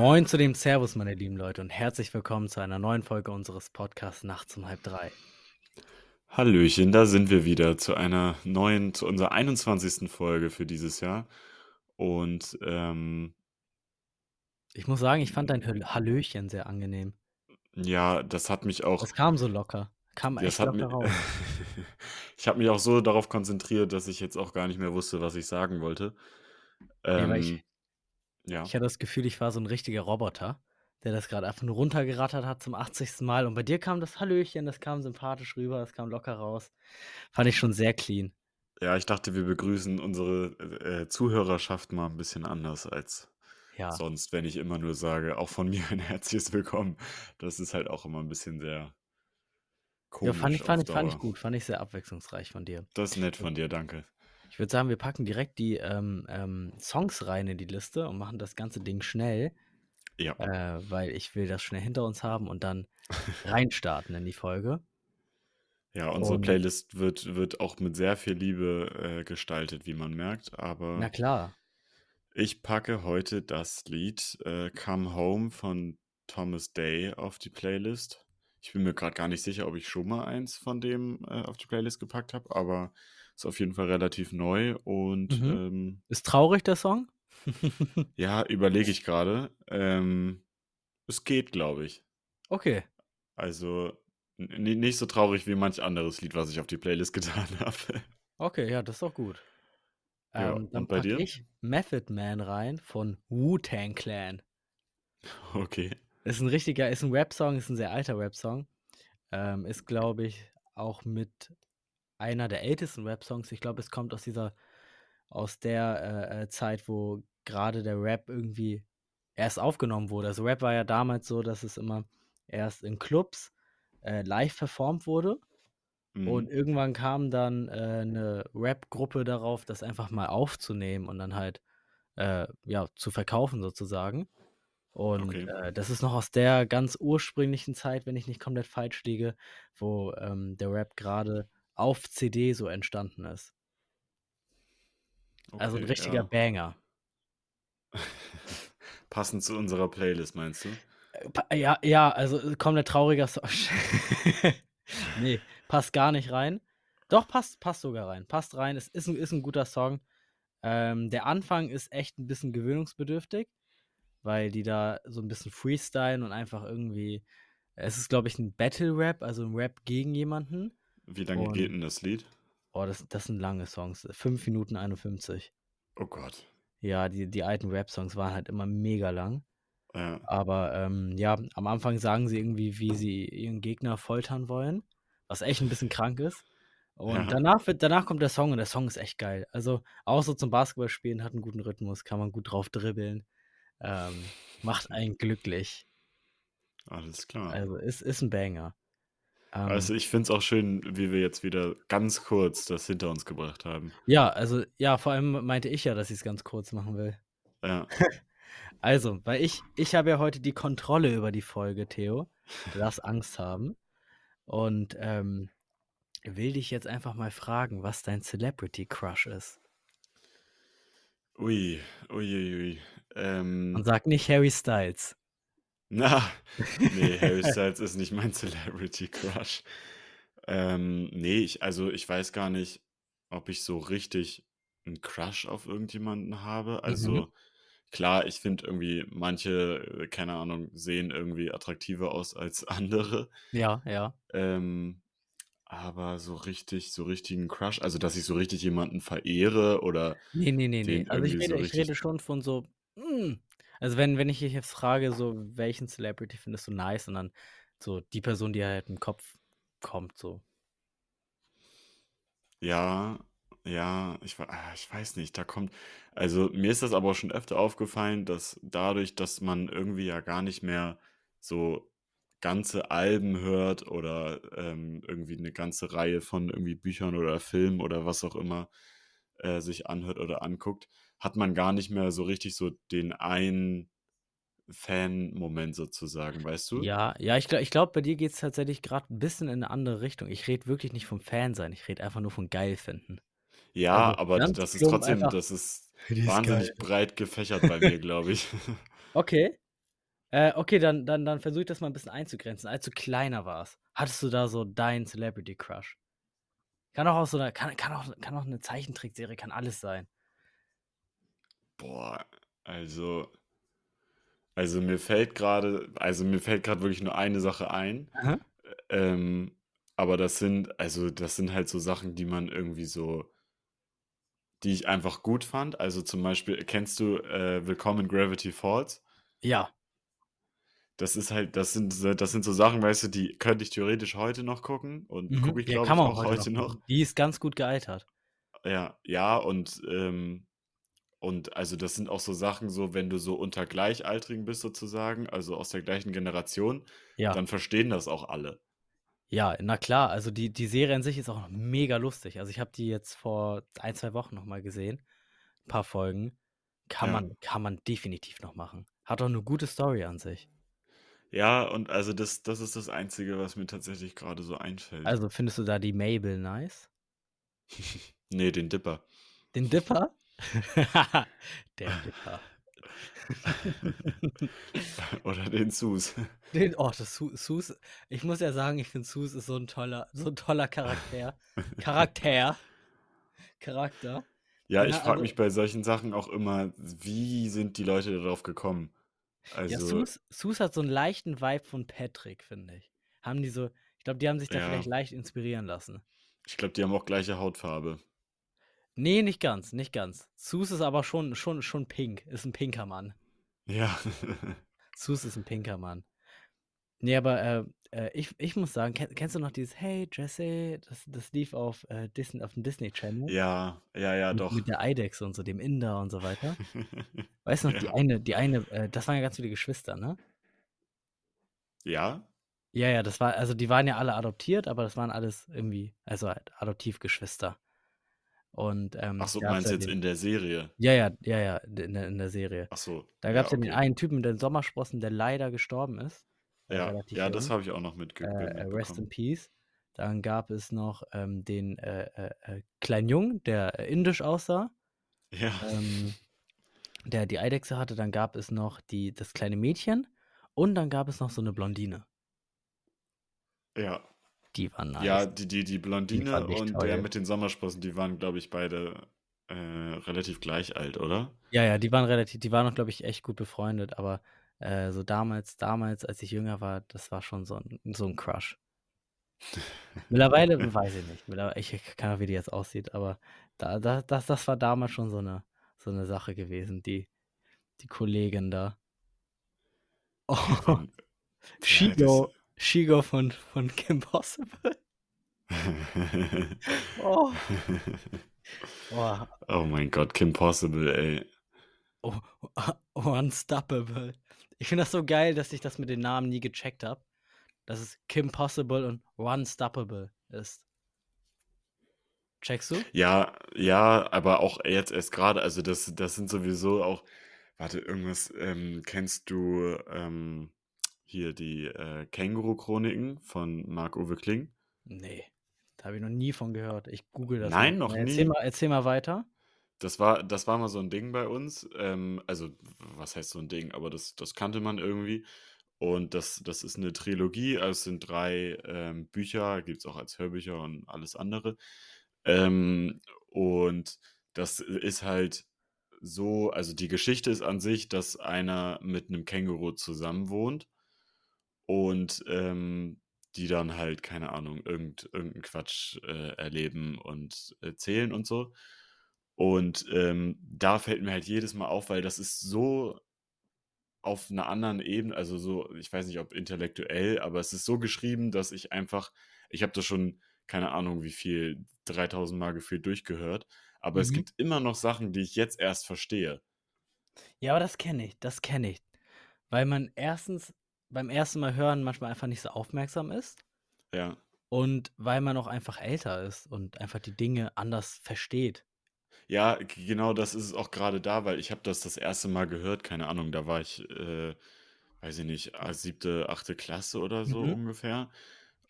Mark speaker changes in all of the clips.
Speaker 1: Moin zu dem Servus, meine lieben Leute, und herzlich willkommen zu einer neuen Folge unseres Podcasts Nachts um halb drei.
Speaker 2: Hallöchen, da sind wir wieder zu einer neuen, zu unserer 21. Folge für dieses Jahr. Und ähm,
Speaker 1: Ich muss sagen, ich fand dein Hall- Hallöchen sehr angenehm.
Speaker 2: ja, das hat mich auch,
Speaker 1: Es kam so locker. Kam
Speaker 2: das
Speaker 1: echt
Speaker 2: hat
Speaker 1: locker
Speaker 2: mich,
Speaker 1: raus.
Speaker 2: ich habe mich auch so darauf konzentriert, dass ich jetzt auch gar nicht mehr wusste, was ich sagen wollte.
Speaker 1: Nee, weil ich,
Speaker 2: Ähm, ja,
Speaker 1: ich hatte das Gefühl, ich war so ein richtiger Roboter, der das gerade einfach nur runtergerattert hat zum 80. Mal. Und bei dir kam das Hallöchen, das kam sympathisch rüber, das kam locker raus. Fand ich schon sehr clean.
Speaker 2: ja, ich dachte, wir begrüßen unsere äh, Zuhörerschaft mal ein bisschen anders als
Speaker 1: Ja.
Speaker 2: sonst, wenn ich immer nur sage, auch von mir ein herzliches Willkommen. Das ist halt auch immer ein bisschen sehr
Speaker 1: Ja, fand ich,
Speaker 2: komisch auf
Speaker 1: fand, ich, fand ich
Speaker 2: Dauer.
Speaker 1: gut, fand ich sehr abwechslungsreich von dir.
Speaker 2: Das ist nett von dir, danke.
Speaker 1: Ich würde sagen, wir packen direkt die ähm, ähm, Songs rein in die Liste und machen das ganze Ding schnell,
Speaker 2: Ja.
Speaker 1: äh, weil ich will das schnell hinter uns haben und dann reinstarten in die Folge.
Speaker 2: Ja, unsere
Speaker 1: Und
Speaker 2: Playlist wird, wird auch mit sehr viel Liebe äh, gestaltet, wie man merkt.
Speaker 1: na
Speaker 2: Aber
Speaker 1: klar,
Speaker 2: ich packe heute das Lied äh, Come Home von Thomas Day auf die Playlist. Ich bin mir gerade gar nicht sicher, ob ich schon mal eins von dem äh, auf die Playlist gepackt habe, aber ist auf jeden Fall relativ neu und
Speaker 1: mhm.
Speaker 2: ähm,
Speaker 1: ist traurig der Song?
Speaker 2: ja, überlege ich gerade. Ähm, es geht, glaube ich.
Speaker 1: okay,
Speaker 2: Also nicht so traurig wie manch anderes Lied, was ich auf die Playlist getan habe.
Speaker 1: okay, ja, das ist doch gut.
Speaker 2: Ja,
Speaker 1: Ähm, dann
Speaker 2: und bei
Speaker 1: packe
Speaker 2: dir?
Speaker 1: ich Method Man rein von Wu-Tang Clan.
Speaker 2: Okay.
Speaker 1: Ist ein richtiger, ist ein Rap-Song, ist ein sehr alter Rap-Song. Ähm, ist, glaube ich, auch mit einer der ältesten Rap-Songs. Ich glaube, es kommt aus dieser, aus der äh, äh, Zeit, wo gerade der Rap irgendwie erst aufgenommen wurde. Also Rap war ja damals so, dass es immer erst in Clubs äh, live performt wurde. Und
Speaker 2: Mhm.
Speaker 1: irgendwann kam dann äh, eine Rap-Gruppe darauf, das einfach mal aufzunehmen und dann halt äh, ja, zu verkaufen sozusagen. Und
Speaker 2: Okay.
Speaker 1: äh, das ist noch aus der ganz ursprünglichen Zeit, wenn ich nicht komplett falsch liege, wo ähm, der Rap gerade auf CD so entstanden ist. Also ein
Speaker 2: Okay,
Speaker 1: richtiger
Speaker 2: ja.
Speaker 1: Banger.
Speaker 2: Passend zu unserer Playlist, meinst du?
Speaker 1: Äh, Ja, ja, also äh, komplett trauriger Song. nee, passt gar nicht rein. Doch, passt, passt sogar rein. Passt rein. Es ist ein, ist ein guter Song. Ähm, der Anfang ist echt ein bisschen gewöhnungsbedürftig, weil die da so ein bisschen freestylen und einfach irgendwie. Es ist, glaube ich, ein Battle-Rap, also ein Rap gegen jemanden.
Speaker 2: Wie lange geht
Speaker 1: Und,
Speaker 2: denn das Lied?
Speaker 1: oh, das, das sind lange Songs. 5 Minuten 51.
Speaker 2: Oh Gott.
Speaker 1: Ja, die, die alten Rap-Songs waren halt immer mega lang.
Speaker 2: Ja.
Speaker 1: Aber ähm, ja, am Anfang sagen sie irgendwie, wie sie ihren Gegner foltern wollen, was echt ein bisschen krank ist. Und
Speaker 2: Ja.
Speaker 1: danach, wird, danach kommt der Song und der Song ist echt geil. Also auch so zum Basketballspielen, hat einen guten Rhythmus, kann man gut drauf dribbeln, ähm, macht einen glücklich.
Speaker 2: Alles klar.
Speaker 1: Also ist, ist ein Banger. Ähm,
Speaker 2: Also ich finde es auch schön, wie wir jetzt wieder ganz kurz das hinter uns gebracht haben.
Speaker 1: ja, also ja, vor allem meinte ich ja, dass ich es ganz kurz machen will.
Speaker 2: Ja.
Speaker 1: Also, weil ich, ich habe ja heute die Kontrolle über die Folge, Theo. Du darfst Angst haben. Und ähm, will dich jetzt einfach mal fragen, was dein Celebrity Crush ist.
Speaker 2: Ui, ui, ui, ui.
Speaker 1: Und
Speaker 2: Ähm,
Speaker 1: sag nicht Harry Styles.
Speaker 2: Na, nee, Harry Styles ist nicht mein Celebrity Crush. Ähm, nee, ich, also ich weiß gar nicht, ob ich so richtig einen Crush auf irgendjemanden habe.
Speaker 1: Mhm.
Speaker 2: Also klar, ich finde irgendwie manche, äh, keine Ahnung, sehen irgendwie attraktiver aus als andere.
Speaker 1: Ja, ja.
Speaker 2: Ähm, aber so richtig, so richtigen Crush, also dass ich so richtig jemanden verehre oder
Speaker 1: Nee, nee, nee, nee.
Speaker 2: den
Speaker 1: Also ich
Speaker 2: irgendwie so
Speaker 1: rede, ich rede
Speaker 2: richtig.
Speaker 1: schon von so. mm. Also wenn, wenn ich dich jetzt frage, so welchen Celebrity findest du nice und dann so die Person, die halt im Kopf kommt, so.
Speaker 2: Ja, ja, ich, ah, ich weiß nicht, da kommt, also mir ist das aber auch schon öfter aufgefallen, dass dadurch, dass man irgendwie ja gar nicht mehr so ganze Alben hört oder ähm, irgendwie eine ganze Reihe von irgendwie Büchern oder Filmen oder was auch immer äh, sich anhört oder anguckt, hat man gar nicht mehr so richtig so den einen Fan-Moment sozusagen, weißt du?
Speaker 1: Ja, ja, ich glaube, ich glaub, bei dir geht es tatsächlich gerade ein bisschen in eine andere Richtung. Ich rede wirklich nicht vom Fan sein, ich rede einfach nur von geil finden.
Speaker 2: Ja,
Speaker 1: Also
Speaker 2: aber das ist trotzdem, das ist wahnsinnig
Speaker 1: geil.
Speaker 2: breit gefächert bei mir, glaube ich.
Speaker 1: Okay. Äh, okay, dann dann dann versuche ich das mal 'n bisschen einzugrenzen. Als du kleiner warst, hattest du da so deinen Celebrity Crush? Kann auch aus so 'ner kann kann auch kann auch 'ne Zeichentrickserie, kann alles sein.
Speaker 2: Boah, also also, mir fällt grade also, mir fällt grad wirklich nur eine Sache ein.
Speaker 1: Aha.
Speaker 2: Ähm, aber das sind also, das sind halt so Sachen, die man irgendwie so die ich einfach gut fand. Also, zum Beispiel, kennst du, äh, Willkommen in Gravity Falls?
Speaker 1: Ja.
Speaker 2: Das ist halt das sind das sind so Sachen, weißt du, die könnte ich theoretisch heute noch gucken und
Speaker 1: Mhm.
Speaker 2: gucke ich,
Speaker 1: Ja,
Speaker 2: glaube ich, auch
Speaker 1: heute noch
Speaker 2: noch.
Speaker 1: Die ist ganz gut gealtert.
Speaker 2: Ja, ja, und, ähm und also, das sind auch so Sachen so, wenn du so unter Gleichaltrigen bist sozusagen, also, aus der gleichen Generation,
Speaker 1: Ja.
Speaker 2: dann verstehen das auch alle.
Speaker 1: Ja, na klar, also, die die Serie an sich ist auch mega lustig. Also, ich habe die jetzt vor 1, 2 Wochen noch mal gesehen, paar Folgen. Kann
Speaker 2: Ja.
Speaker 1: man kann man definitiv noch machen. Hat auch 'ne gute Story an sich.
Speaker 2: Ja, und also, das das ist das Einzige, was mir tatsächlich grade so einfällt.
Speaker 1: Also, findest du da die Mabel nice?
Speaker 2: Ne, den Dipper.
Speaker 1: Den Dipper? Der Dipper.
Speaker 2: Oder den Sus.
Speaker 1: Den oh, das Su Sus ich muss ja sagen, ich finde Sus ist so 'n toller so 'n toller Charakter. Charakter. Charakter.
Speaker 2: Ja, ich
Speaker 1: Ja,
Speaker 2: frage
Speaker 1: also
Speaker 2: mich bei solchen Sachen auch immer, wie sind die Leute da drauf gekommen?
Speaker 1: Ja,
Speaker 2: Also
Speaker 1: Sus Sus hat so 'n leichten Vibe von Patrick, finde ich. Haben die so ich glaube, die haben sich da
Speaker 2: Ja.
Speaker 1: vielleicht leicht inspirieren lassen.
Speaker 2: Ich glaube, die haben auch gleiche Hautfarbe.
Speaker 1: Ne, nicht ganz, nicht ganz. Sus ist aber schon schon schon pink, ist 'n pinker Mann.
Speaker 2: Ja.
Speaker 1: Sus ist 'n pinker Mann. Ne, aber, äh, äh, ich ich muss sagen, ken kennst du noch dieses „Hey Jesse“? Das das lief auf, äh, Disn aufm Disney Channel.
Speaker 2: Ja, ja, ja,
Speaker 1: Mit
Speaker 2: doch.
Speaker 1: mit der Eidechse und so, dem Inder und so weiter. Weißt du noch, die
Speaker 2: Ja.
Speaker 1: eine die eine äh, das waren ja ganz viele Geschwister, ne?
Speaker 2: Ja?
Speaker 1: Ja, ja, das war also, die waren ja alle adoptiert, aber das waren alles irgendwie also, halt Adoptivgeschwister. Und, ähm,
Speaker 2: Ach so, meinst du jetzt
Speaker 1: den
Speaker 2: in der Serie?
Speaker 1: Ja, ja, ja, ja, in der in der Serie.
Speaker 2: Ach so,
Speaker 1: Da
Speaker 2: ja,
Speaker 1: gab's ja den
Speaker 2: okay.
Speaker 1: einen Typen mit den Sommersprossen, der leider gestorben ist,
Speaker 2: Ja, ja, das habe ich auch noch mitge
Speaker 1: Äh, rest in peace. Dann gab es noch, ähm, den, äh, äh, äh, kleinen Jungen, der, äh, indisch aussah,
Speaker 2: Ja.
Speaker 1: ähm, der die Eidechse hatte. Dann gab es noch die das kleine Mädchen und dann gab es noch so 'ne Blondine.
Speaker 2: Ja.
Speaker 1: Die war nice.
Speaker 2: Ja, die die die
Speaker 1: Die
Speaker 2: Blondine
Speaker 1: ich
Speaker 2: und der
Speaker 1: toll.
Speaker 2: mit den Sommersprossen, die waren, glaube ich, beide, äh, relativ gleich alt, oder?
Speaker 1: Ja, ja, die waren relativ die waren auch, glaube ich, echt gut befreundet, aber, äh, so damals damals, als ich jünger war, das war schon so 'n so 'n Crush. Mittlerweile weiß ich nicht. Ich keine Ahnung, wie die jetzt aussieht, aber da da das das war damals schon so 'ne so 'ne Sache gewesen, die die Kollegin da. Oh,
Speaker 2: ja, das
Speaker 1: Shego von von Kim Possible. Oh. Oh.
Speaker 2: Oh mein Gott, Kim Possible, ey.
Speaker 1: Oh, Unstoppable. Ich finde das so geil, dass ich das mit den Namen nie gecheckt habe, dass es Kim Possible und Unstoppable ist. Checkst du?
Speaker 2: Ja, ja, aber auch jetzt erst grade, also, das das sind sowieso auch warte, irgendwas ähm, kennst du, ähm, hier die, äh, Känguru-Chroniken von Marc-Uwe Kling?
Speaker 1: Ne, da habe ich noch nie von gehört. Ich google das
Speaker 2: Nein,
Speaker 1: mal.
Speaker 2: noch
Speaker 1: Erzähl
Speaker 2: nie?
Speaker 1: mal erzähl mal weiter.
Speaker 2: Das war das war mal so 'n Ding bei uns. Ähm, also, was heißt so 'n Ding, aber das das kannte man irgendwie. Und das das ist 'ne Trilogie, also, es sind 3, ähm, Bücher, gibt's auch als Hörbücher und alles andere. Ähm, und das ist halt so also, die Geschichte ist an sich, dass einer mit 'nem Känguru zusammenwohnt und, ähm, die dann halt, keine Ahnung, irgend irgend 'n Quatsch, äh, erleben und erzählen und so. Und, ähm, da fällt mir halt jedes Mal auf, weil das ist so auf 'ner anderen Ebene also, so ich weiß nicht, ob intellektuell, aber es ist so geschrieben, dass ich einfach ich habe das schon, keine Ahnung wie viel, 3.000 Mal gefühlt durchgehört, aber es
Speaker 1: Mhm.
Speaker 2: gibt immer noch Sachen, die ich jetzt erst verstehe.
Speaker 1: Ja, aber das kenne ich, das kenne ich. Weil man erstens beim ersten Mal hören manchmal einfach nicht so aufmerksam ist
Speaker 2: Ja.
Speaker 1: und weil man auch einfach älter ist und einfach die Dinge anders versteht.
Speaker 2: Ja, genau das ist es auch grade da, weil ich habe das das 1. Mal gehört, keine Ahnung, da war ich, äh, weiß ich nicht, 7., 8. Klasse oder so
Speaker 1: Mhm.
Speaker 2: ungefähr.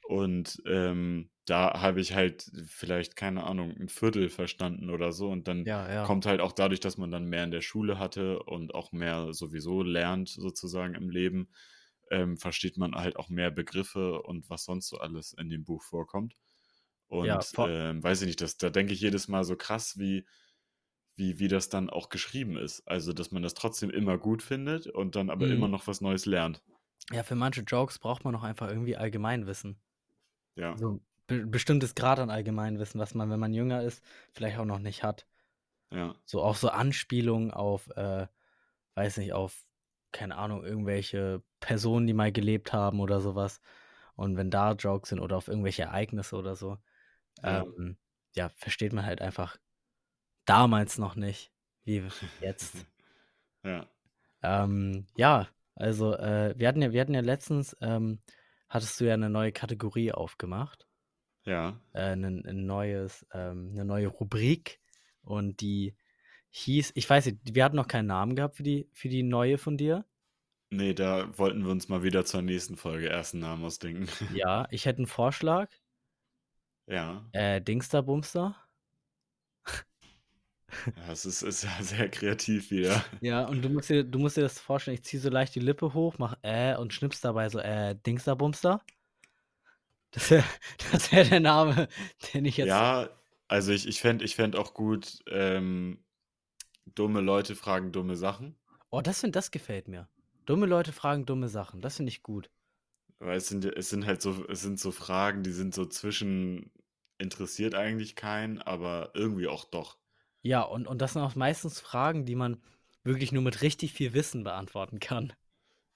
Speaker 2: Und ähm, da habe ich halt vielleicht, keine Ahnung, ein Viertel verstanden oder so. Und dann
Speaker 1: Ja, ja.
Speaker 2: kommt halt auch dadurch, dass man dann mehr in der Schule hatte und auch mehr sowieso lernt, sozusagen im Leben, ähm, versteht man halt auch mehr Begriffe und was sonst so alles in dem Buch vorkommt.
Speaker 1: Ja,
Speaker 2: Und
Speaker 1: vor
Speaker 2: ähm, weiß ich nicht, das, da denke ich jedes Mal so krass, wie, wie, wie das dann auch geschrieben ist. Also, dass man das trotzdem immer gut findet und dann aber immer
Speaker 1: Mhm.
Speaker 2: noch was Neues lernt.
Speaker 1: Ja, für manche Jokes braucht man auch einfach irgendwie Allgemeinwissen.
Speaker 2: Ja,
Speaker 1: So be bestimmtes Grad an Allgemeinwissen, was man, wenn man jünger ist, vielleicht auch noch nicht hat.
Speaker 2: ja,
Speaker 1: So auch so Anspielungen auf, äh, weiß nicht, auf, keine Ahnung, irgendwelche Personen, die mal gelebt haben oder sowas. Und wenn da Jokes sind oder auf irgendwelche Ereignisse oder so,
Speaker 2: ja.
Speaker 1: ähm, ja, versteht man halt einfach damals noch nicht, wie jetzt.
Speaker 2: ja.
Speaker 1: Ähm, ja, also äh, wir hatten ja, wir hatten ja letztens, ähm, hattest du ja eine neue Kategorie aufgemacht,
Speaker 2: Ja.
Speaker 1: äh, ein, ein neues, ähm, eine neue Rubrik und die hieß, ich weiß nicht, wir hatten noch keinen Namen gehabt für die, für die neue von dir.
Speaker 2: Nee, da wollten wir uns mal wieder zur nächsten Folge ersten Namen ausdenken.
Speaker 1: Ja, ich hätte einen Vorschlag.
Speaker 2: ja.
Speaker 1: Äh, Dingster Bumster.
Speaker 2: ja es ist, ist ja sehr kreativ wieder.
Speaker 1: Ja, und du musst dir, du musst dir das vorstellen, ich ziehe so leicht die Lippe hoch, mach äh und schnippst dabei so äh Dingster Bumster. Das wäre das wär der Name, den ich jetzt.
Speaker 2: Ja, also ich, ich fände ich fänd auch gut, ähm, dumme Leute fragen dumme Sachen.
Speaker 1: Oh, das, find, das gefällt mir. Dumme Leute fragen dumme Sachen. Das finde ich gut.
Speaker 2: Weil es sind, es sind halt so, es sind so Fragen, die sind so zwischen interessiert eigentlich keinen, aber irgendwie auch doch.
Speaker 1: Ja, und, und das sind auch meistens Fragen, die man wirklich nur mit richtig viel Wissen beantworten kann.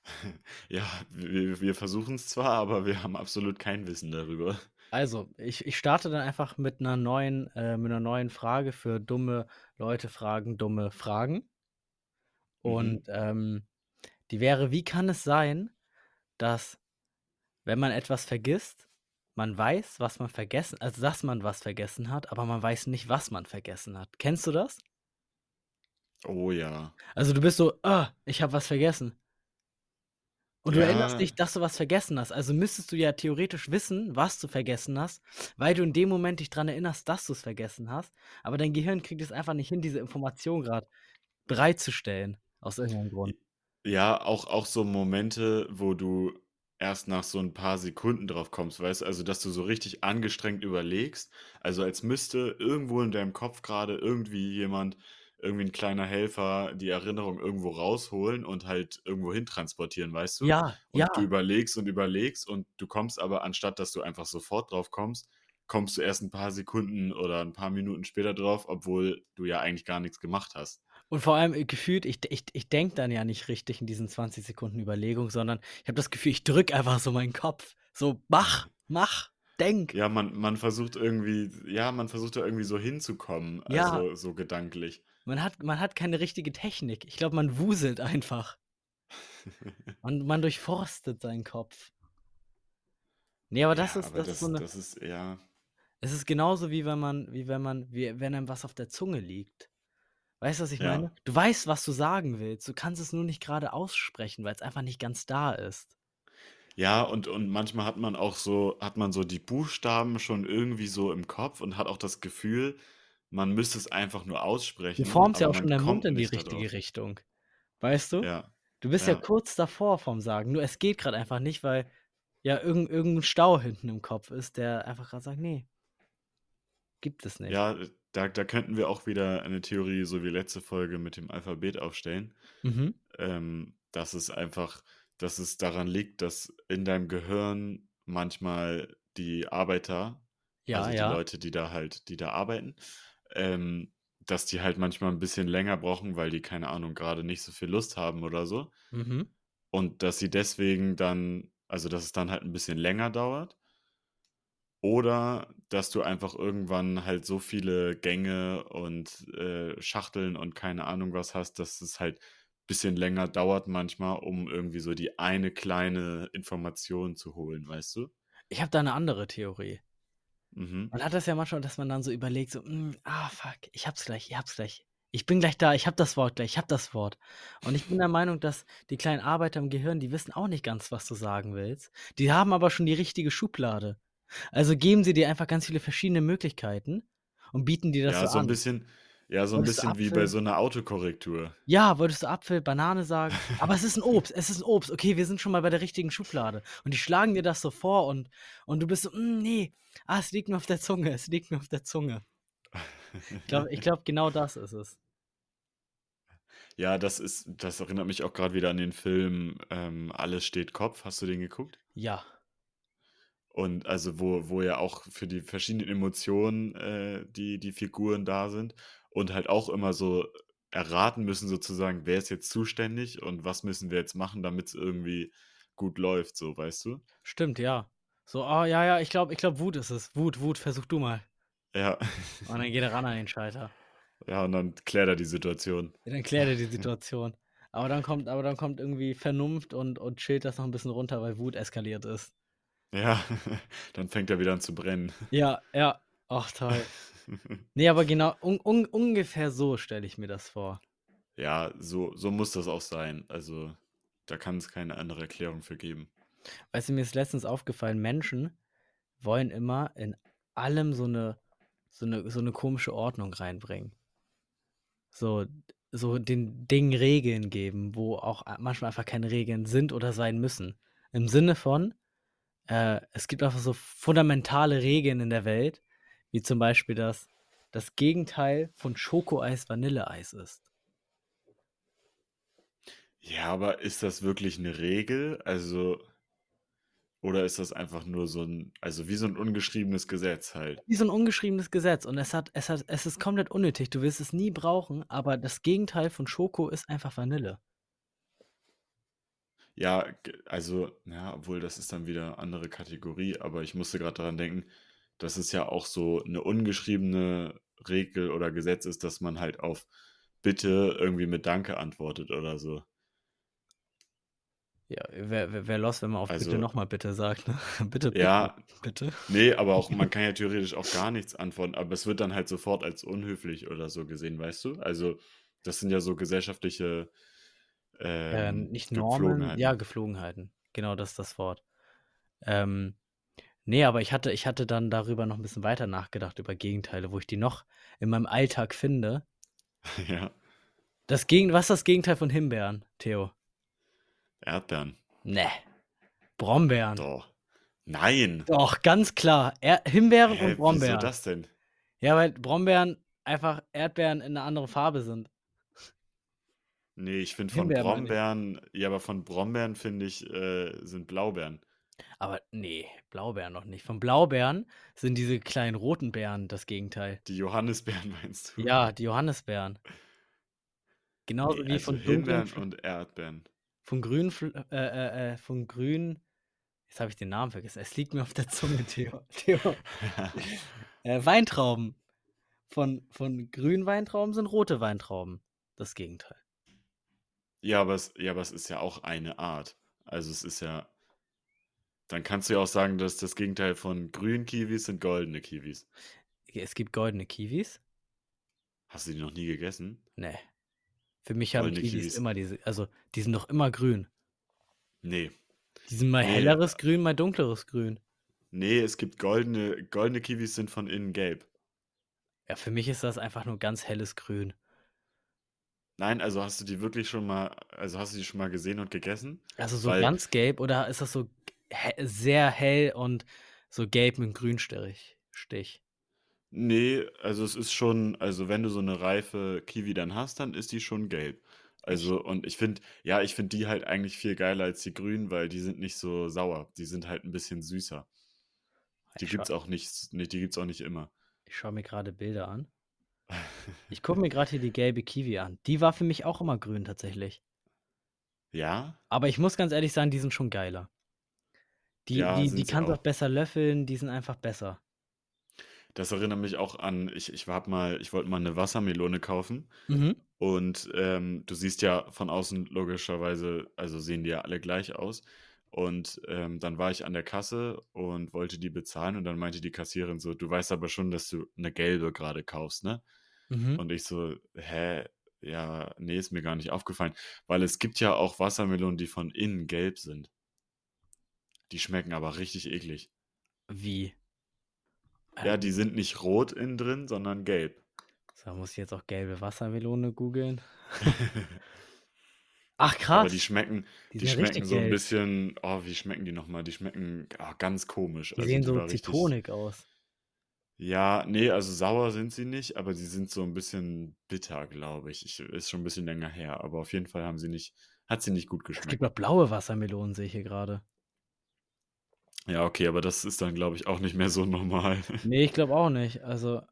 Speaker 2: Ja, wir, wir versuchen es zwar, aber wir haben absolut kein Wissen darüber.
Speaker 1: Also, ich, ich starte dann einfach mit einer neuen, äh, mit einer neuen Frage für dumme Leute fragen dumme Fragen. Und
Speaker 2: Mhm.
Speaker 1: ähm, die wäre, wie kann es sein, dass, wenn man etwas vergisst, man weiß, was man vergessen, also dass man was vergessen hat, aber man weiß nicht, was man vergessen hat. Kennst du das?
Speaker 2: Oh ja.
Speaker 1: Also du bist so, ah, ich habe was vergessen. Und du erinnerst
Speaker 2: Ja.
Speaker 1: dich, dass du was vergessen hast. Also müsstest du ja theoretisch wissen, was du vergessen hast, weil du in dem Moment dich daran erinnerst, dass du es vergessen hast. Aber dein Gehirn kriegt es einfach nicht hin, diese Information gerade bereitzustellen. Aus irgendeinem Grund.
Speaker 2: Ja, auch, auch so Momente, wo du erst nach so ein paar Sekunden drauf kommst, weißt du, also dass du so richtig angestrengt überlegst, also als müsste irgendwo in deinem Kopf gerade irgendwie jemand, irgendwie ein kleiner Helfer, die Erinnerung irgendwo rausholen und halt irgendwo hin transportieren, weißt du?
Speaker 1: Ja,
Speaker 2: Und
Speaker 1: ja.
Speaker 2: du überlegst und überlegst und du kommst aber, anstatt dass du einfach sofort drauf kommst, kommst du erst ein paar Sekunden oder ein paar Minuten später drauf, obwohl du ja eigentlich gar nichts gemacht hast.
Speaker 1: Und vor allem äh, gefühlt, ich, ich, ich denke dann ja nicht richtig in diesen 20 Sekunden Überlegung, sondern ich habe das Gefühl, ich drücke einfach so meinen Kopf. So, mach, mach, denk.
Speaker 2: Ja, man, man versucht irgendwie, ja, man versucht da irgendwie so hinzukommen,
Speaker 1: Ja.
Speaker 2: also so gedanklich.
Speaker 1: Man hat, man hat keine richtige Technik. Ich glaube, man wuselt einfach. Man, man durchforstet seinen Kopf. Nee, aber das
Speaker 2: Ja,
Speaker 1: ist,
Speaker 2: aber
Speaker 1: das,
Speaker 2: das,
Speaker 1: ist so eine.
Speaker 2: das ist, ja,
Speaker 1: Es ist genauso wie wenn man, wie wenn man, wie wenn einem was auf der Zunge liegt. Weißt du, was ich meine?
Speaker 2: ja,
Speaker 1: Du weißt, was du sagen willst. Du kannst es nur nicht gerade aussprechen, weil es einfach nicht ganz da ist.
Speaker 2: ja, und, und manchmal hat man auch so, hat man so die Buchstaben schon irgendwie so im Kopf und hat auch das Gefühl, man müsste es einfach nur
Speaker 1: Du
Speaker 2: aussprechen,
Speaker 1: formst ja auch schon deinen Mund
Speaker 2: kommt
Speaker 1: in die richtige
Speaker 2: darauf.
Speaker 1: Richtung. Weißt du?
Speaker 2: Ja,
Speaker 1: Du bist ja
Speaker 2: ja,
Speaker 1: kurz davor vom Sagen. Nur es geht gerade einfach nicht, weil ja irgend, irgendein Stau hinten im Kopf ist, der einfach gerade sagt, nee, gibt es nicht.
Speaker 2: ja, da, da könnten wir auch wieder eine Theorie, so wie letzte Folge mit dem Alphabet aufstellen.
Speaker 1: Mhm.
Speaker 2: ähm, dass es einfach, dass es daran liegt, dass in deinem Gehirn manchmal die Arbeiter,
Speaker 1: Ja,
Speaker 2: also die
Speaker 1: ja.
Speaker 2: Leute, die da halt, die da arbeiten, ähm, dass die halt manchmal ein bisschen länger brauchen, weil die, keine Ahnung, gerade nicht so viel Lust haben oder so.
Speaker 1: Mhm.
Speaker 2: Und dass sie deswegen dann, also dass es dann halt ein bisschen länger dauert. Oder dass du einfach irgendwann halt so viele Gänge und äh, Schachteln und keine Ahnung was hast, dass es halt ein bisschen länger dauert manchmal, um irgendwie so die eine kleine Information zu holen, weißt du?
Speaker 1: Ich habe da eine andere Theorie.
Speaker 2: Mhm.
Speaker 1: Man hat das ja manchmal, dass man dann so überlegt, so, "Mm, ah, fuck, ich hab's gleich, ich hab's gleich. Ich bin gleich da, ich hab das Wort gleich, ich hab das Wort. Und ich bin der Meinung, dass die kleinen Arbeiter im Gehirn, die wissen auch nicht ganz, was du sagen willst. Die haben aber schon die richtige Schublade. Also geben sie dir einfach ganz viele verschiedene Möglichkeiten und bieten dir das
Speaker 2: Ja,
Speaker 1: so
Speaker 2: so 'n
Speaker 1: an.
Speaker 2: bisschen ja, so 'n
Speaker 1: Wolltest
Speaker 2: bisschen wie bei so 'ner Autokorrektur.
Speaker 1: Ja, wolltest du Apfel, Banane sagen? Aber es ist 'n Obst, es ist 'n Obst. Okay, wir sind schon mal bei der richtigen Schublade. Und die schlagen dir das so vor und und du bist so: „Hm, ne, ah, es liegt mir auf der Zunge, es liegt mir auf der Zunge.“ Ich glaube ich glaube, genau das ist es.
Speaker 2: Ja, das ist das erinnert mich auch grad wieder an den Film, ähm, „Alles steht Kopf“. Hast du den geguckt?
Speaker 1: Ja.
Speaker 2: Und also, wo wo ja auch für die verschiedenen Emotionen, äh, die die Figuren da sind und halt auch immer so erraten müssen sozusagen, wer ist jetzt zuständig und was müssen wir jetzt machen, damit's irgendwie gut läuft so, weißt du?
Speaker 1: Stimmt, ja. So: „Oh, ja, ja, ich glaube ich glaube, Wut ist es. Wut, Wut, versuch du mal.“
Speaker 2: Ja.
Speaker 1: Und dann geht er ran an den Schalter.
Speaker 2: Ja, und dann klärt er die Situation.
Speaker 1: Ja, dann klärt er die Situation. Aber dann kommt aber dann kommt irgendwie Vernunft und und chillt das noch 'n bisschen runter, weil Wut eskaliert ist.
Speaker 2: Ja, dann fängt er wieder an zu brennen.
Speaker 1: Ja, ja. Ach, toll. Ne, aber genau un un ungefähr so stelle ich mir das vor.
Speaker 2: Ja, so so muss das auch sein. Also, da kann's keine andere Erklärung für geben.
Speaker 1: Weißt du, mir ist letztens aufgefallen, Menschen wollen immer in allem so 'ne so 'ne so 'ne komische Ordnung reinbringen. So so den Dingen Regeln geben, wo auch manchmal einfach keine Regeln sind oder sein müssen. Im Sinne von, äh, es gibt einfach so fundamentale Regeln in der Welt, wie zum Beispiel, dass das Gegenteil von Schokoeis Vanilleeis ist.
Speaker 2: Ja, aber ist das wirklich 'ne Regel? Also oder ist das einfach nur so 'n also, wie so 'n ungeschriebenes Gesetz halt?
Speaker 1: Wie so 'n ungeschriebenes Gesetz und es hat es hat es ist komplett unnötig. Du wirst es nie brauchen, aber das Gegenteil von Schoko ist einfach Vanille.
Speaker 2: Ja, also, ja, obwohl das ist dann wieder andere Kategorie, aber ich musste grad daran denken, dass es ja auch so 'ne ungeschriebene Regel oder Gesetz ist, dass man halt auf „Bitte“ irgendwie mit „Danke“ antwortet oder so.
Speaker 1: Ja, wäre wäre wäre lost, wenn man auf „Bitte“
Speaker 2: Also
Speaker 1: noch mal „Bitte“ sagt, ne? „Bitte, bitte,
Speaker 2: Ja,
Speaker 1: bitte.“
Speaker 2: ne, aber auch man kann ja theoretisch auf gar nichts antworten, aber es wird dann halt sofort als unhöflich oder so gesehen, weißt du? Also, das sind ja so gesellschaftliche,
Speaker 1: Äh,
Speaker 2: ähm,
Speaker 1: nicht Normen, ja. Geflogenheiten. Genau, das ist das Wort. Ähm, ne, aber ich hatte ich hatte dann darüber noch 'n bisschen weiter nachgedacht, über Gegenteile, wo ich die noch in meinem Alltag finde.
Speaker 2: Ja.
Speaker 1: Das Gegen was ist das Gegenteil von Himbeeren, Theo?
Speaker 2: Erdbeeren.
Speaker 1: Ne, Brombeeren.
Speaker 2: Doch. Nein!
Speaker 1: Doch, ganz klar. Er Himbeeren
Speaker 2: Hä,
Speaker 1: und
Speaker 2: wieso
Speaker 1: Brombeeren.
Speaker 2: das denn?
Speaker 1: Ja, weil Brombeeren einfach Erdbeeren in 'ner anderen Farbe sind.
Speaker 2: Ne, ich finde von. Brombeeren ja, aber von Brombeeren finde ich, äh, sind Blaubeeren.
Speaker 1: Aber ne, Blaubeeren noch nicht. Von Blaubeeren sind diese kleinen roten Beeren das Gegenteil.
Speaker 2: Die Johannisbeeren meinst du?
Speaker 1: Ja, die Johannisbeeren. Genauso
Speaker 2: Ne,
Speaker 1: wie
Speaker 2: also
Speaker 1: von
Speaker 2: Himbeeren und Erdbeeren.
Speaker 1: von grünen Pfl äh, äh, äh, von grünen jetzt habe ich den Namen vergessen. Es liegt mir auf der Zunge, Theo. Theo. Äh, Weintrauben. Von von grünen Weintrauben sind rote Weintrauben das Gegenteil.
Speaker 2: Ja, aber es ja, aber es ist ja auch eine Art. Also, es ist ja dann kannst du ja auch sagen, dass das Gegenteil von grünen Kiwis sind goldene Kiwis.
Speaker 1: Es gibt goldene Kiwis?
Speaker 2: Hast du die noch nie gegessen?
Speaker 1: Ne. Für mich haben
Speaker 2: Goldene
Speaker 1: Kiwis
Speaker 2: Kiwis.
Speaker 1: immer diese also, die sind doch immer grün.
Speaker 2: Ne.
Speaker 1: Die sind mal
Speaker 2: Ne,
Speaker 1: helleres Grün, mal dunkleres Grün.
Speaker 2: Ne, es gibt goldene goldene Kiwis sind von innen gelb.
Speaker 1: Ja, für mich ist das einfach nur ganz helles Grün.
Speaker 2: Nein, also, hast du die wirklich schon mal also, hast du die schon mal gesehen und gegessen?
Speaker 1: Also, so
Speaker 2: Weil
Speaker 1: ganz gelb oder ist das so he sehr hell und so gelb mit Grünstrich Stich?
Speaker 2: Ne, also, es ist schon also, wenn du so 'ne reife Kiwi dann hast, dann ist die schon gelb. Also, und ich finde ja, ich finde die halt eigentlich viel geiler als die grünen, weil die sind nicht so sauer. Die sind halt 'n bisschen süßer. Die
Speaker 1: Ich schau
Speaker 2: gibt's auch nicht s ne, die gibt's auch nicht immer.
Speaker 1: Ich schaue mir grade Bilder an. Ich gucke mir grad hier die gelbe Kiwi an. Die war für mich auch immer grün tatsächlich.
Speaker 2: Ja?
Speaker 1: Aber ich muss ganz ehrlich sagen, die sind schon geiler. Die
Speaker 2: Ja,
Speaker 1: die
Speaker 2: sind
Speaker 1: die
Speaker 2: sie auch.
Speaker 1: auch besser löffeln, die sind einfach besser.
Speaker 2: Das erinnert mich auch an ich ich habe mal ich wollte mal 'ne Wassermelone kaufen
Speaker 1: Mhm.
Speaker 2: und, ähm, du siehst ja von außen logischerweise also, sehen die ja alle gleich aus. Und, ähm, dann war ich an der Kasse und wollte die bezahlen und dann meinte die Kassiererin so: „Du weißt aber schon, dass du 'ne gelbe grade kaufst, ne?“
Speaker 1: Mhm.
Speaker 2: Und ich so: „Hä? Ja, ne, ist mir gar nicht aufgefallen.“ Weil es gibt ja auch Wassermelonen, die von innen gelb sind. Die schmecken aber richtig eklig.
Speaker 1: Wie?
Speaker 2: Ja, die sind nicht rot innen drin, sondern gelb.
Speaker 1: So, muss ich jetzt auch gelbe Wassermelone googeln. Ach krass.
Speaker 2: Aber die schmecken,
Speaker 1: Die
Speaker 2: die schmecken so ein
Speaker 1: gelb.
Speaker 2: bisschen, oh, wie schmecken die nochmal? Die schmecken ah, ganz komisch.
Speaker 1: Die
Speaker 2: Also
Speaker 1: sehen so zitronig aus.
Speaker 2: ja, nee, also sauer sind sie nicht, aber sie sind so ein bisschen bitter, glaube ich. ich. Ist schon ein bisschen länger her, aber auf jeden Fall haben sie nicht, hat sie nicht gut
Speaker 1: Es gibt
Speaker 2: geschmeckt.
Speaker 1: noch blaue Wassermelonen, sehe ich hier gerade.
Speaker 2: Ja, okay, aber das ist dann, glaube ich, auch nicht mehr so normal.
Speaker 1: Nee, ich glaube auch nicht. Also,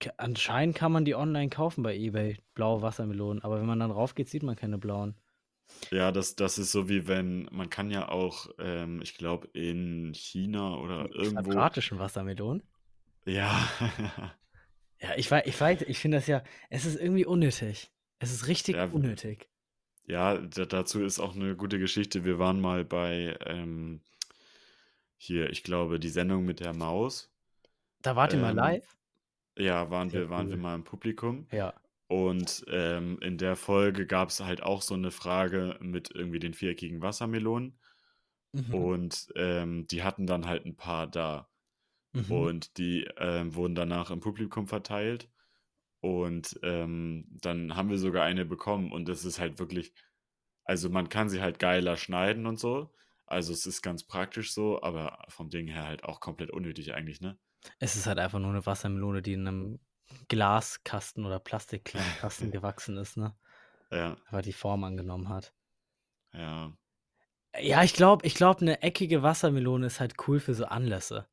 Speaker 1: ke- anscheinend kann man die online kaufen bei eBay, blaue Wassermelonen. Aber wenn man dann raufgeht, sieht man keine blauen.
Speaker 2: Ja, das, das ist so wie wenn, man kann ja auch, ähm, ich glaube, in China oder irgendwo,
Speaker 1: quadratischen Wassermelonen.
Speaker 2: ja,
Speaker 1: Ja, ich weiß, ich weiß, ich finde das ja, es ist irgendwie unnötig. Es ist richtig
Speaker 2: ja,
Speaker 1: unnötig.
Speaker 2: ja, da- dazu ist auch eine gute Geschichte. Wir waren mal bei, ähm, hier, ich glaube, die Sendung mit der Maus.
Speaker 1: Da wart ihr mal
Speaker 2: Ähm,
Speaker 1: live?
Speaker 2: ja, waren
Speaker 1: Sehr
Speaker 2: wir, waren wir
Speaker 1: cool.
Speaker 2: mal im Publikum.
Speaker 1: Ja.
Speaker 2: Und ähm, in der Folge gab es halt auch so eine Frage mit irgendwie den viereckigen Wassermelonen.
Speaker 1: Mhm.
Speaker 2: Und ähm, die hatten dann halt ein paar da.
Speaker 1: Mhm.
Speaker 2: Und die ähm, wurden danach im Publikum verteilt. Und ähm, dann haben wir sogar eine bekommen. Und das ist halt wirklich, also man kann sie halt geiler schneiden und so. Also es ist ganz praktisch so, aber vom Ding her halt auch komplett unnötig eigentlich, ne?
Speaker 1: Es ist halt einfach nur eine Wassermelone, die in einem Glaskasten oder Plastikkasten gewachsen ist, ne?
Speaker 2: Ja,
Speaker 1: Weil die Form angenommen hat.
Speaker 2: ja.
Speaker 1: Ja, ich glaube, ich glaube, eine eckige Wassermelone ist halt cool für so Anlässe.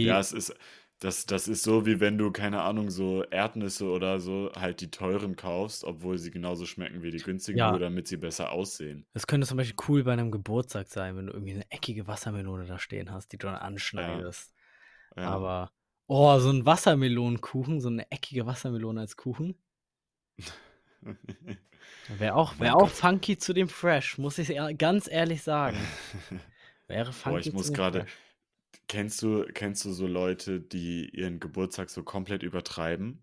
Speaker 2: Ja,
Speaker 1: Wie,
Speaker 2: es ist, das, das ist so, wie wenn du, keine Ahnung, so Erdnüsse oder so halt die teuren kaufst, obwohl sie genauso schmecken wie die günstigen,
Speaker 1: ja,
Speaker 2: nur damit sie besser aussehen.
Speaker 1: es könnte zum Beispiel cool bei einem Geburtstag sein, wenn du irgendwie eine eckige Wassermelone da stehen hast, die du dann anschneidest.
Speaker 2: ja.
Speaker 1: Aber, oh, so ein Wassermelonenkuchen, so eine eckige Wassermelone als Kuchen, wäre auch, wär
Speaker 2: mein
Speaker 1: auch
Speaker 2: Gott.
Speaker 1: funky zu dem Fresh, muss ich ehr- ganz ehrlich sagen. Wäre
Speaker 2: Boah, ich
Speaker 1: funky zu
Speaker 2: muss
Speaker 1: dem
Speaker 2: gerade,
Speaker 1: Fresh.
Speaker 2: Kennst du, kennst du so Leute, die ihren Geburtstag so komplett übertreiben?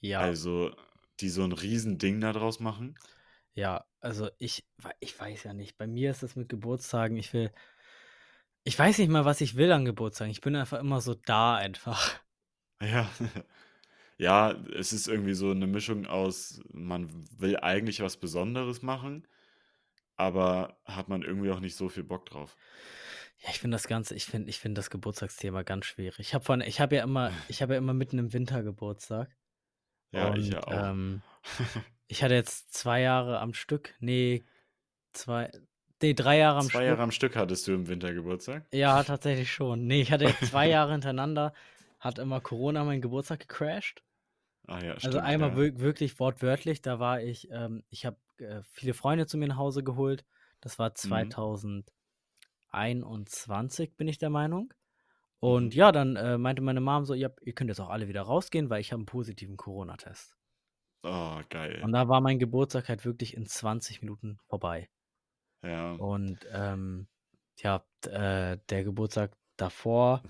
Speaker 1: Ja,
Speaker 2: Also, die so ein Riesending da draus machen?
Speaker 1: ja, also ich, ich weiß ja nicht. Bei mir ist es mit Geburtstagen, ich will, ich weiß nicht mal, was ich will an Geburtstagen. Ich bin einfach immer so da einfach.
Speaker 2: Ja. Ja, es ist irgendwie so eine Mischung aus, man will eigentlich was Besonderes machen, aber hat man irgendwie auch nicht so viel Bock drauf.
Speaker 1: Ja, ich finde das Ganze, ich finde, ich finde das Geburtstagsthema ganz schwierig. Ich habe von, ich habe ja immer, ich habe ja immer mitten im Winter Geburtstag.
Speaker 2: Ja, ich
Speaker 1: Und
Speaker 2: ja auch.
Speaker 1: ähm, ich hatte jetzt zwei Jahre am Stück, nee, zwei, nee, drei Jahre am
Speaker 2: Zwei Jahre
Speaker 1: Stück.
Speaker 2: am Stück hattest du im Winter Geburtstag?
Speaker 1: Ja, tatsächlich schon. Nee, ich hatte jetzt zwei Jahre hintereinander, hat immer Corona meinen Geburtstag gecrashed.
Speaker 2: Ah ja,
Speaker 1: Also
Speaker 2: stimmt,
Speaker 1: einmal
Speaker 2: ja.
Speaker 1: wir- wirklich wortwörtlich, da war ich, ähm, ich habe äh, viele Freunde zu mir nach Hause geholt. Das war
Speaker 2: Mhm.
Speaker 1: 2021, bin ich der Meinung. Und
Speaker 2: Mhm.
Speaker 1: ja, dann äh, meinte meine Mom so, ihr, ihr könnt jetzt auch alle wieder rausgehen, weil ich habe einen positiven Corona-Test.
Speaker 2: Oh, geil.
Speaker 1: Und da war mein Geburtstag halt wirklich in 20 Minuten vorbei.
Speaker 2: Ja.
Speaker 1: Und ähm, ja, äh, der Geburtstag davor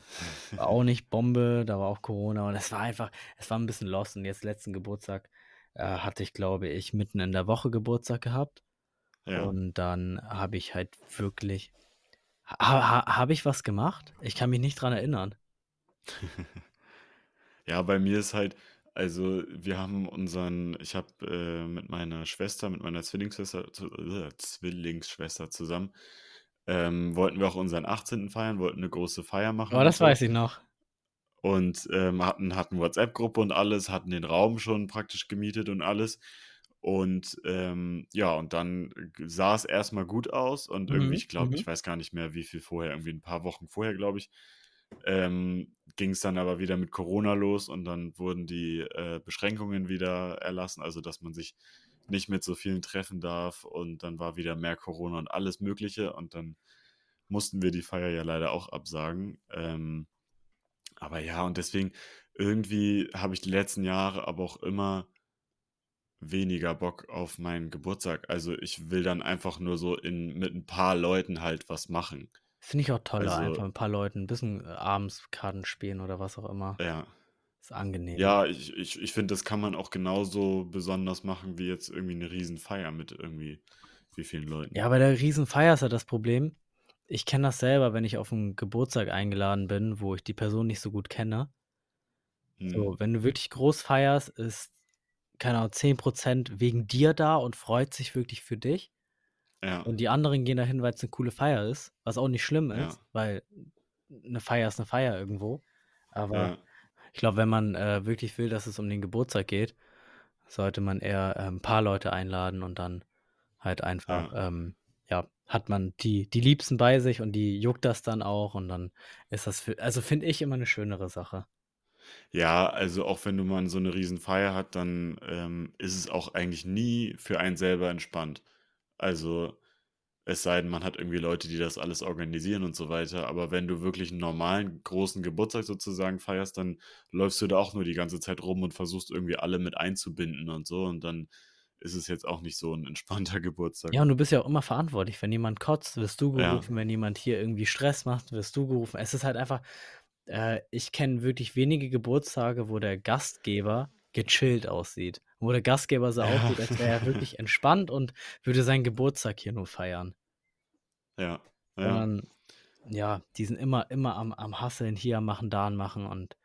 Speaker 1: war auch nicht Bombe, da war auch Corona und es war einfach, es war ein bisschen lost. Und jetzt letzten Geburtstag äh, hatte ich, glaube ich, mitten in der Woche Geburtstag gehabt.
Speaker 2: Ja.
Speaker 1: Und dann habe ich halt wirklich. Ha, ha, habe ich was gemacht? Ich kann mich nicht dran erinnern.
Speaker 2: Ja, bei mir ist halt, also wir haben unseren, ich habe äh, mit meiner Schwester, mit meiner Zwillingsschwester, äh, Zwillingsschwester zusammen, ähm, wollten wir auch unseren 18. feiern, wollten eine große Feier machen
Speaker 1: Aber
Speaker 2: und
Speaker 1: das
Speaker 2: so.
Speaker 1: weiß ich noch.
Speaker 2: Und ähm, hatten, hatten WhatsApp-Gruppe und alles, hatten den Raum schon praktisch gemietet und alles. Und ähm, ja, und dann sah es erstmal gut aus und irgendwie,
Speaker 1: Mhm,
Speaker 2: ich glaube,
Speaker 1: mhm.
Speaker 2: ich weiß gar nicht mehr, wie viel vorher, irgendwie ein paar Wochen vorher, glaube ich, ähm, ging es dann aber wieder mit Corona los und dann wurden die äh, Beschränkungen wieder erlassen, also dass man sich nicht mit so vielen treffen darf und dann war wieder mehr Corona und alles Mögliche und dann mussten wir die Feier ja leider auch absagen. Ähm, aber ja, und deswegen irgendwie habe ich die letzten Jahre aber auch immer weniger Bock auf meinen Geburtstag. Also ich will dann einfach nur so in, mit ein paar Leuten halt was machen.
Speaker 1: Finde ich auch toll, da
Speaker 2: Also-
Speaker 1: einfach mit ein paar Leuten ein bisschen äh, abends Karten spielen oder was auch immer.
Speaker 2: Ja.
Speaker 1: Ist angenehm.
Speaker 2: Ja, ich, ich, ich finde, das kann man auch genauso besonders machen wie jetzt irgendwie eine Riesenfeier mit irgendwie wie vielen Leuten.
Speaker 1: Ja, bei der Riesenfeier ist ja das Problem. ich kenne das selber, wenn ich auf 'n Geburtstag eingeladen bin, wo ich die Person nicht so gut kenne.
Speaker 2: Mhm.
Speaker 1: So, wenn du wirklich groß feierst, ist, keine Ahnung, 10% wegen dir da und freut sich wirklich für dich.
Speaker 2: Ja.
Speaker 1: Und die anderen gehen dahin, weil's 'ne coole Feier ist, was auch nicht schlimm
Speaker 2: Ja.
Speaker 1: ist, weil 'ne Feier ist 'ne Feier irgendwo. Aber
Speaker 2: Ja.
Speaker 1: ich glaube, wenn man, äh, wirklich will, dass es um den Geburtstag geht, sollte man eher, ähm, paar Leute einladen und dann halt einfach,
Speaker 2: Ja.
Speaker 1: ähm, ja, hat man die die Liebsten bei sich und die juckt das dann auch und dann ist das für also, finde ich immer 'ne schönere Sache.
Speaker 2: Ja, also auch wenn du mal so 'ne Riesenfeier hat, dann, ähm, ist es auch eigentlich nie für einen selber entspannt. Also, es sei denn, man hat irgendwie Leute, die das alles organisieren und so weiter. Aber wenn du wirklich 'n normalen großen Geburtstag sozusagen feierst, dann läufst du da auch nur die ganze Zeit rum und versuchst irgendwie alle mit einzubinden und so. Und dann ist es jetzt auch nicht so 'n entspannter Geburtstag.
Speaker 1: Ja, und du bist ja auch immer verantwortlich. Wenn jemand kotzt, wirst du
Speaker 2: Ja.
Speaker 1: gerufen. Wenn jemand hier irgendwie Stress macht, wirst du gerufen. Es ist halt einfach äh, ich kenne wirklich wenige Geburtstage, wo der Gastgeber gechillt aussieht. Wo der Gastgeber so
Speaker 2: Ja.
Speaker 1: aussieht, als wäre er wirklich entspannt und würde seinen Geburtstag hier nur feiern.
Speaker 2: Ja, ja.
Speaker 1: Sondern, ja, die sind immer immer am am Hustlen, hier Machen, da Machen und,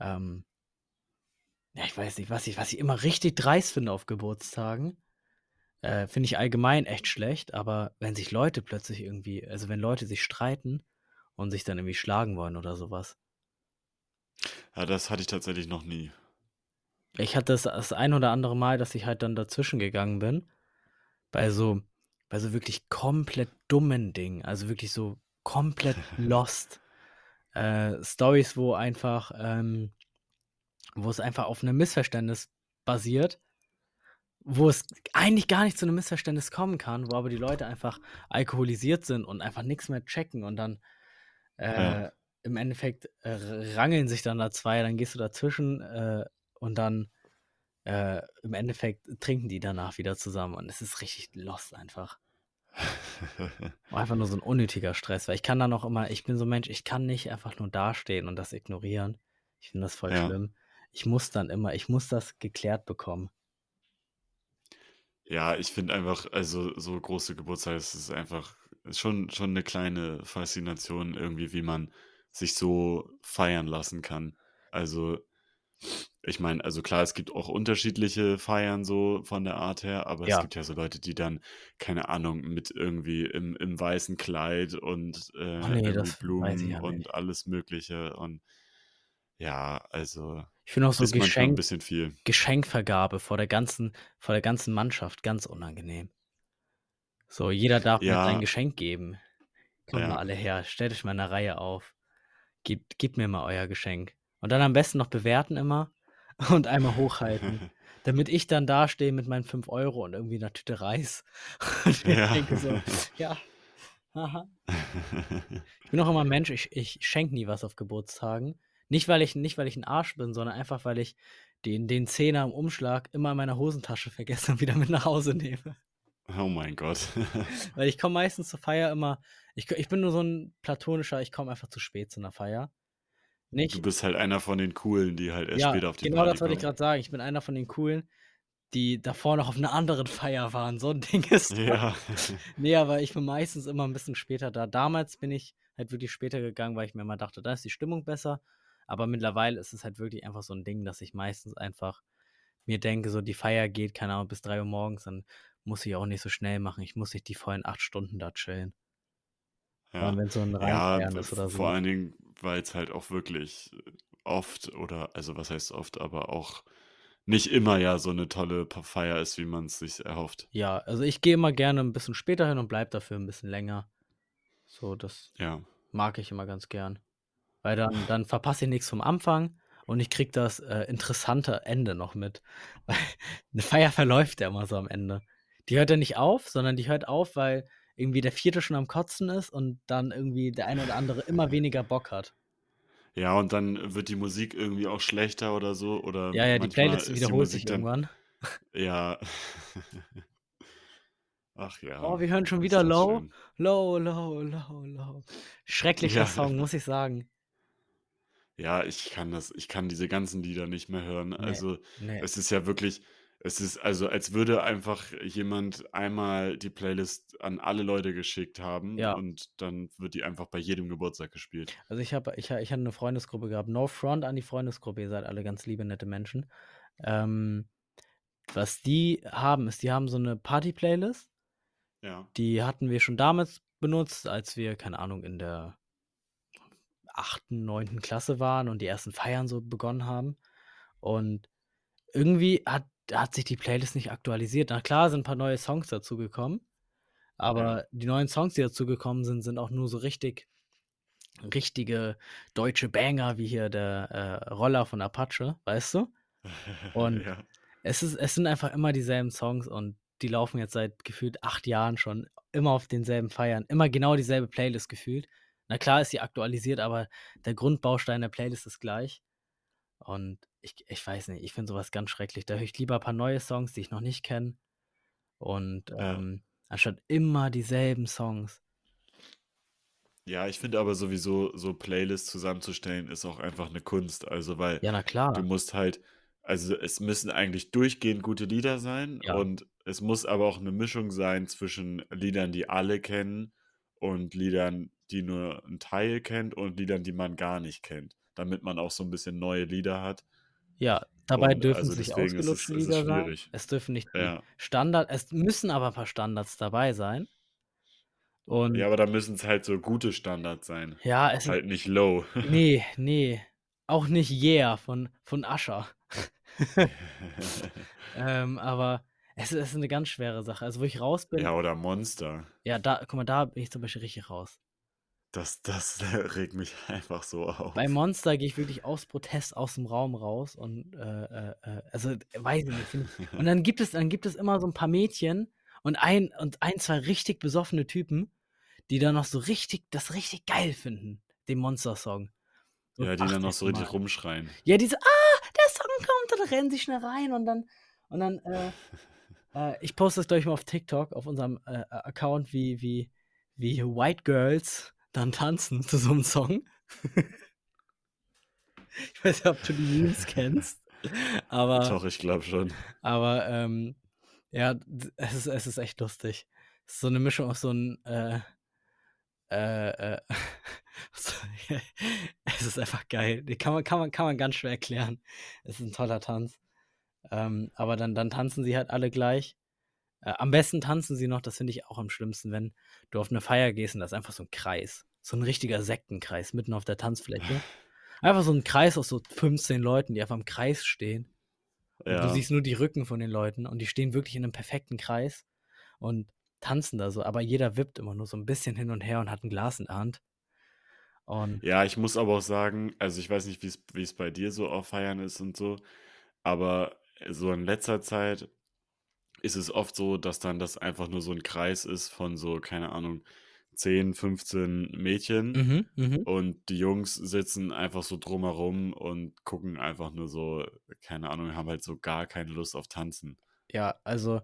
Speaker 1: ähm ja, ich weiß nicht, was ich was ich immer richtig dreist finde auf Geburtstagen, äh, finde ich allgemein echt schlecht, aber wenn sich Leute plötzlich irgendwie also, wenn Leute sich streiten und sich dann irgendwie schlagen wollen oder so was.
Speaker 2: Ja, das hatte ich tatsächlich noch nie.
Speaker 1: Ich hatte das das ein oder andere Mal, dass ich halt dann dazwischen gegangen bin, bei so bei so wirklich komplett dummen Dingen, also, wirklich so komplett lost. Äh, Storys, wo einfach, ähm wo es einfach auf 'nem Missverständnis basiert, wo es eigentlich gar nicht zu 'nem Missverständnis kommen kann, wo aber die Leute einfach alkoholisiert sind und einfach nix mehr checken und dann, äh,
Speaker 2: Ja.
Speaker 1: im Endeffekt, äh, rangeln sich dann da 2, dann gehst du dazwischen, äh, und dann, äh, im Endeffekt trinken die danach wieder zusammen und es ist richtig lost einfach. Einfach nur so 'n unnötiger Stress, weil ich kann dann auch immer ich bin so 'n Mensch, ich kann nicht einfach nur dastehen und das ignorieren. Ich finde das voll
Speaker 2: Ja.
Speaker 1: schlimm. Ich muss dann immer ich muss das geklärt bekommen.
Speaker 2: Ja, ich finde einfach also, so große Geburtstage, das ist einfach ist schon schon 'ne kleine Faszination irgendwie, wie man sich so feiern lassen kann. Also, ich meine also, klar, es gibt auch unterschiedliche Feiern so von der Art her, aber es
Speaker 1: Ja.
Speaker 2: gibt ja so Leute, die dann, keine Ahnung, mit irgendwie im im weißen Kleid und, äh,
Speaker 1: Oh ne, ich
Speaker 2: Blumen
Speaker 1: ja
Speaker 2: und
Speaker 1: nicht.
Speaker 2: alles Mögliche und ja, also,
Speaker 1: Ich finde auch so Geschenk
Speaker 2: bisschen viel.
Speaker 1: Geschenkvergabe vor der ganzen vor der ganzen Mannschaft, ganz unangenehm. So, jeder darf mir sein
Speaker 2: Ja.
Speaker 1: Geschenk geben. Kommt mal
Speaker 2: Ja.
Speaker 1: alle her, stellt euch mal in 'ner Reihe auf. Gebt gebt mir mal euer Geschenk. Und dann am besten noch bewerten immer und einmal hochhalten, damit ich dann dastehe mit meinen 5 € und irgendwie 'ner Tüte Reis und mir
Speaker 2: Ja.
Speaker 1: denke so: „Ja, aha.“ Ich bin auch immer Mensch, ich ich schenke nie was auf Geburtstagen. Nicht, weil ich nicht, weil ich 'n Arsch bin, sondern einfach, weil ich den den Zehner im Umschlag immer in meiner Hosentasche vergesse und wieder mit nach Hause nehme.
Speaker 2: Oh mein Gott.
Speaker 1: Weil ich komme meistens zur Feier immer ich ich bin nur so 'n platonischer ich komme einfach zu spät zu 'ner Feier.
Speaker 2: Du
Speaker 1: Nicht
Speaker 2: bist halt einer von den Coolen, die halt erst
Speaker 1: Ja,
Speaker 2: später auf die
Speaker 1: genau
Speaker 2: Party
Speaker 1: das wollte ich grad sagen. Ich bin einer von den Coolen, die davor noch auf 'ner anderen Feier waren. So 'n Ding ist.
Speaker 2: Ja.
Speaker 1: Ne, aber ich bin meistens immer 'n bisschen später da. Damals bin ich halt wirklich später gegangen, weil ich mir immer dachte, da ist die Stimmung besser. Aber mittlerweile ist es halt wirklich einfach so 'n Ding, dass ich meistens einfach mir denke, so die Feier geht, keine Ahnung, bis 3:00 morgens, dann muss ich auch nicht so schnell machen. Ich muss nicht die vollen 8 Stunden da chillen. Vor
Speaker 2: Ja.
Speaker 1: wenn's so 'n
Speaker 2: Ja,
Speaker 1: ist oder
Speaker 2: vor
Speaker 1: so.
Speaker 2: allen Dingen, weil's halt auch wirklich oft oder also, was heißt oft, aber auch nicht immer ja so 'ne tolle Feier ist, wie man's sich erhofft.
Speaker 1: Ja, also, ich gehe immer gerne 'n bisschen später hin und bleibe dafür 'n bisschen länger. So, das
Speaker 2: Ja.
Speaker 1: mag ich immer ganz gern. Weil dann dann verpasse ich nix vom Anfang und ich kriege das, äh, interessante Ende noch mit. Weil 'ne Feier verläuft ja immer so am Ende. Die hört ja nicht auf, sondern die hört auf, weil irgendwie der 4. schon am Kotzen ist und dann irgendwie der eine oder andere immer weniger Bock hat.
Speaker 2: Ja, und dann wird die Musik irgendwie auch schlechter oder so oder
Speaker 1: Ja, ja, die Playlist
Speaker 2: ist die
Speaker 1: wiederholt sich
Speaker 2: dann
Speaker 1: irgendwann.
Speaker 2: ja. Ach ja,
Speaker 1: Oh, wir hören schon wieder „Low“.
Speaker 2: schön.
Speaker 1: „Low, Low, Low, Low“. Schrecklicher
Speaker 2: Ja.
Speaker 1: Song, muss ich sagen.
Speaker 2: Ja, ich kann das ich kann diese ganzen Lieder nicht mehr hören.
Speaker 1: Ne,
Speaker 2: Also,
Speaker 1: ne.
Speaker 2: es ist ja wirklich Es ist also, als würde einfach jemand einmal die Playlist an alle Leute geschickt haben
Speaker 1: Ja.
Speaker 2: und dann wird die einfach bei jedem Geburtstag gespielt.
Speaker 1: Also, ich habe ich ha ich hatte 'ne Freundesgruppe gehabt. No front an die Freundesgruppe, ihr seid alle ganz liebe, nette Menschen. Ähm, was die haben, ist, die haben so 'ne Party-Playlist.
Speaker 2: Ja.
Speaker 1: Die hatten wir schon damals benutzt, als wir, keine Ahnung, in der 8., 9. Klasse waren und die ersten Feiern so begonnen haben. Und irgendwie hat hat sich die Playlist nicht aktualisiert. Na klar, sind 'n paar neue Songs dazugekommen, aber
Speaker 2: Ja.
Speaker 1: die neuen Songs, die dazugekommen sind, sind auch nur so richtig richtige deutsche Banger wie hier der, äh, „Roller“ von Apache, weißt du? Und
Speaker 2: Ja.
Speaker 1: es ist es sind einfach immer dieselben Songs und die laufen jetzt seit gefühlt 8 Jahren schon immer auf denselben Feiern, immer genau dieselbe Playlist gefühlt. Na klar ist sie aktualisiert, aber der Grundbaustein der Playlist ist gleich. Und ich ich weiß nicht, ich finde so was ganz schrecklich. Da höre ich lieber paar neue Songs, die ich noch nicht kenne und,
Speaker 2: Ja.
Speaker 1: ähm, anstatt immer dieselben Songs.
Speaker 2: Ja, ich finde aber sowieso, so Playlists zusammenzustellen, ist auch einfach 'ne Kunst. Also, weil
Speaker 1: Ja, na klar.
Speaker 2: du musst halt also, es müssen eigentlich durchgehend gute Lieder sein
Speaker 1: Ja.
Speaker 2: und es muss aber auch 'ne Mischung sein zwischen Liedern, die alle kennen und Liedern, die nur 'n Teil kennt und Liedern, die man gar nicht kennt, damit man auch so 'n bisschen neue Lieder hat.
Speaker 1: Ja, dabei
Speaker 2: Und,
Speaker 1: dürfen
Speaker 2: also,
Speaker 1: es
Speaker 2: es
Speaker 1: ausgelutschte
Speaker 2: es
Speaker 1: Lieder sein. Es dürfen nicht
Speaker 2: Ja.
Speaker 1: Standard es müssen aber paar Standards dabei sein. Und
Speaker 2: Ja, aber dann müssen's halt so gute Standards sein.
Speaker 1: Ja, es ist
Speaker 2: Halt nicht Low.
Speaker 1: Ne, ne. Auch nicht „Yeah“ von von Usher. Ähm, aber es ist 'ne ganz schwere Sache. Also, wo ich raus bin
Speaker 2: Ja, oder Monster.
Speaker 1: Ja, da guck mal, da bin ich zum Beispiel richtig raus.
Speaker 2: Das das regt mich einfach so
Speaker 1: Bei
Speaker 2: auf.
Speaker 1: Monster gehe ich wirklich aus Protest aus'm Raum raus und, äh, äh, äh also, weiß ich nicht, ich und dann gibt es dann gibt es immer so 'n paar Mädchen und ein und 1, 2 richtig besoffene Typen, die dann noch so richtig das richtig geil finden, den Monster-Song. So
Speaker 2: Ja, die dann noch
Speaker 1: 80.
Speaker 2: so richtig
Speaker 1: Mal.
Speaker 2: rumschreien.
Speaker 1: Ja, die so: „Ah, der Song kommt!“ Und dann rennen sie schnell rein und dann und dann, äh äh, ich poste das gleich mal auf TikTok, auf unserem, äh, A Account, wie wie wie White Girls dann tanzen zu so 'nem Song. Ich weiß nicht, ob du die Memes kennst, aber
Speaker 2: Doch, ich glaube schon.
Speaker 1: aber, ähm, ja, es ist es ist echt lustig. Es ist so 'ne Mischung aus so 'n, äh äh, äh es ist einfach geil. Den kann man kann man kann man ganz schwer erklären. Es ist 'n toller Tanz. Ähm, aber dann dann tanzen sie halt alle gleich. Äh, am besten tanzen sie noch, das finde ich auch am schlimmsten, wenn du auf 'ne Feier gehst und da ist einfach so 'n Kreis, so 'n richtiger Sektenkreis mitten auf der Tanzfläche. Einfach so 'n Kreis aus so 15 Leuten, die einfach im Kreis stehen. Und du
Speaker 2: Ja.
Speaker 1: siehst nur die Rücken von den Leuten und die stehen wirklich in 'nem perfekten Kreis und tanzen da so, aber jeder wippt immer nur so 'n bisschen hin und her und hat 'n Glas in der Hand. Und
Speaker 2: Ja, ich muss aber auch sagen also, ich weiß nicht, wie's wie's bei dir so auf Feiern ist und so, aber so in letzter Zeit ist es oft so, dass dann das einfach nur so 'n Kreis ist von so, keine Ahnung, 10, 15 Mädchen
Speaker 1: Mhm, mhm.
Speaker 2: und die Jungs sitzen einfach so drumherum und gucken einfach nur so, keine Ahnung, haben halt so gar keine Lust auf Tanzen.
Speaker 1: Ja, also,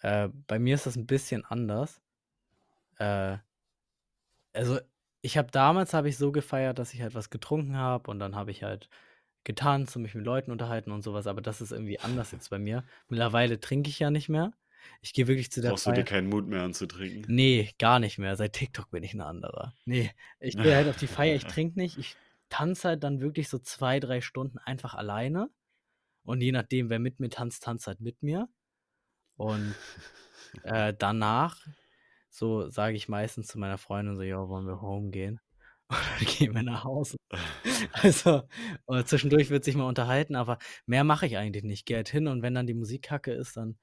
Speaker 1: äh, bei mir ist das 'n bisschen anders. Äh also, ich habe damals habe ich so gefeiert, dass ich halt was getrunken habe und dann habe ich halt getanzt und mich mit Leuten unterhalten und so was, aber das ist irgendwie anders jetzt bei mir. Mittlerweile trinke ich ja nicht mehr. Ich gehe wirklich zu der
Speaker 2: Brauchst du dir
Speaker 1: Feier
Speaker 2: keinen Mut mehr anzutrinken?
Speaker 1: Ne, gar nicht mehr. Seit TikTok bin ich 'n anderer. Ne, ich gehe halt auf die Feier, ich trinke nicht. Ich tanze halt dann wirklich so 2, 3 Stunden einfach alleine und je nachdem, wer mit mir tanzt, tanzt halt mit mir. Und, äh, danach, so, sage ich meistens zu meiner Freundin so: „Ja, wollen wir home gehen?“ Und dann gehen wir nach Hause. Also, zwischendurch wird sich mal unterhalten, aber mehr mache ich eigentlich nicht. Ich gehe halt hin und wenn dann die Musik kacke ist, dann,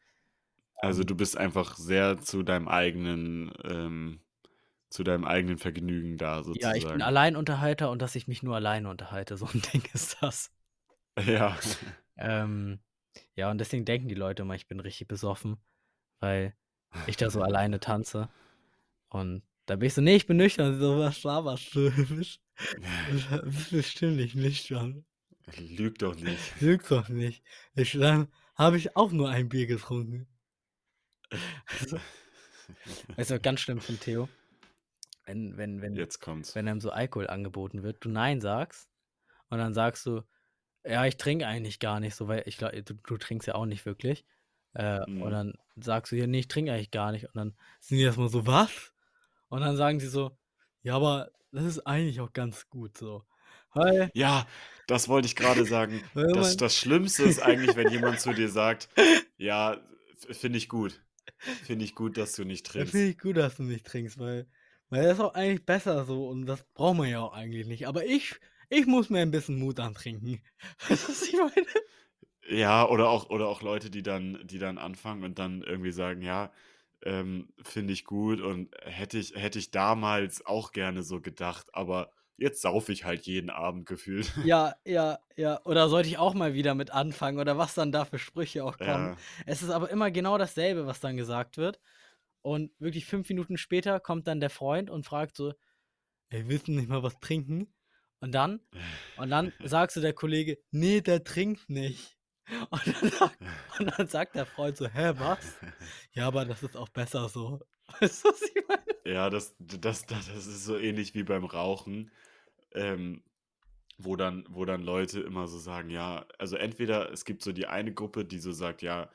Speaker 2: Also, du bist einfach sehr zu deinem eigenen ähm, zu deinem eigenen Vergnügen da
Speaker 1: Ja, ich bin
Speaker 2: sozusagen.
Speaker 1: Alleinunterhalter und dass ich mich nur alleine unterhalte, so 'n Ding ist das.
Speaker 2: Ja.
Speaker 1: Ähm, ja, und deswegen denken die Leute immer, ich bin richtig besoffen, weil ich da so alleine tanze. Und da bin ich so: „Ne, ich bin nüchtern.“ Sie so: „Was laberst du? Bestimmt nicht nüchtern.“
Speaker 2: Lüg doch nicht.
Speaker 1: „Lüg doch nicht.“ Ich „Dann habe ich auch nur ein Bier getrunken.“ Also du, ganz schlimm von Theo, wenn wenn wenn
Speaker 2: Jetzt kommt's.
Speaker 1: wenn einem so Alkohol angeboten wird, du nein sagst und dann sagst du, Ja, ich trinke eigentlich gar nicht so, weil ich glaube, du du trinkst ja auch nicht wirklich. Äh, und
Speaker 2: Mhm.
Speaker 1: dann sagst du: „Ja, ne, ich trinke eigentlich gar nicht.“ Und dann sind die erst mal so: „Was?“ Und dann sagen sie so: „Ja, aber das ist eigentlich auch ganz gut so.“ Weil
Speaker 2: Ja, das wollte ich grade sagen. Das das Schlimmste ist eigentlich, wenn jemand zu dir sagt: „Ja, finde ich gut. Finde ich gut, dass du nicht
Speaker 1: Ja, finde
Speaker 2: trinkst.“
Speaker 1: ich gut, dass du nicht trinkst, weil weil das ist auch eigentlich besser so und das braucht man ja auch eigentlich nicht. Aber ich ich muss mir 'n bisschen Mut antrinken. Weißt du, was ich meine?
Speaker 2: Ja, oder auch oder auch Leute, die dann die dann anfangen und dann irgendwie sagen: „Ja, ähm, finde ich gut und hätte ich hätte ich damals auch gerne so gedacht, aber jetzt saufe ich halt jeden Abend gefühlt.“
Speaker 1: Ja, ja, ja. Oder sollte ich auch mal wieder mit anfangen oder was dann da für Sprüche auch kommen.
Speaker 2: Ja.
Speaker 1: Es ist aber immer genau dasselbe, was dann gesagt wird. Und wirklich 5 Minuten später kommt dann der Freund und fragt so: „Ey, willst du nicht mal was trinken?“ Und dann und dann sagt so der Kollege: „Ne, der trinkt nicht.“ Und dann sagt und dann sagt der Freund so: „Hä, was? Ja, aber das ist auch besser so.“ Weißt du, was ich meine?
Speaker 2: Ja, das d das das ist so ähnlich wie beim Rauchen, ähm, wo dann wo dann Leute immer so sagen, ja also entweder es gibt so die eine Gruppe, die so sagt: „Ja,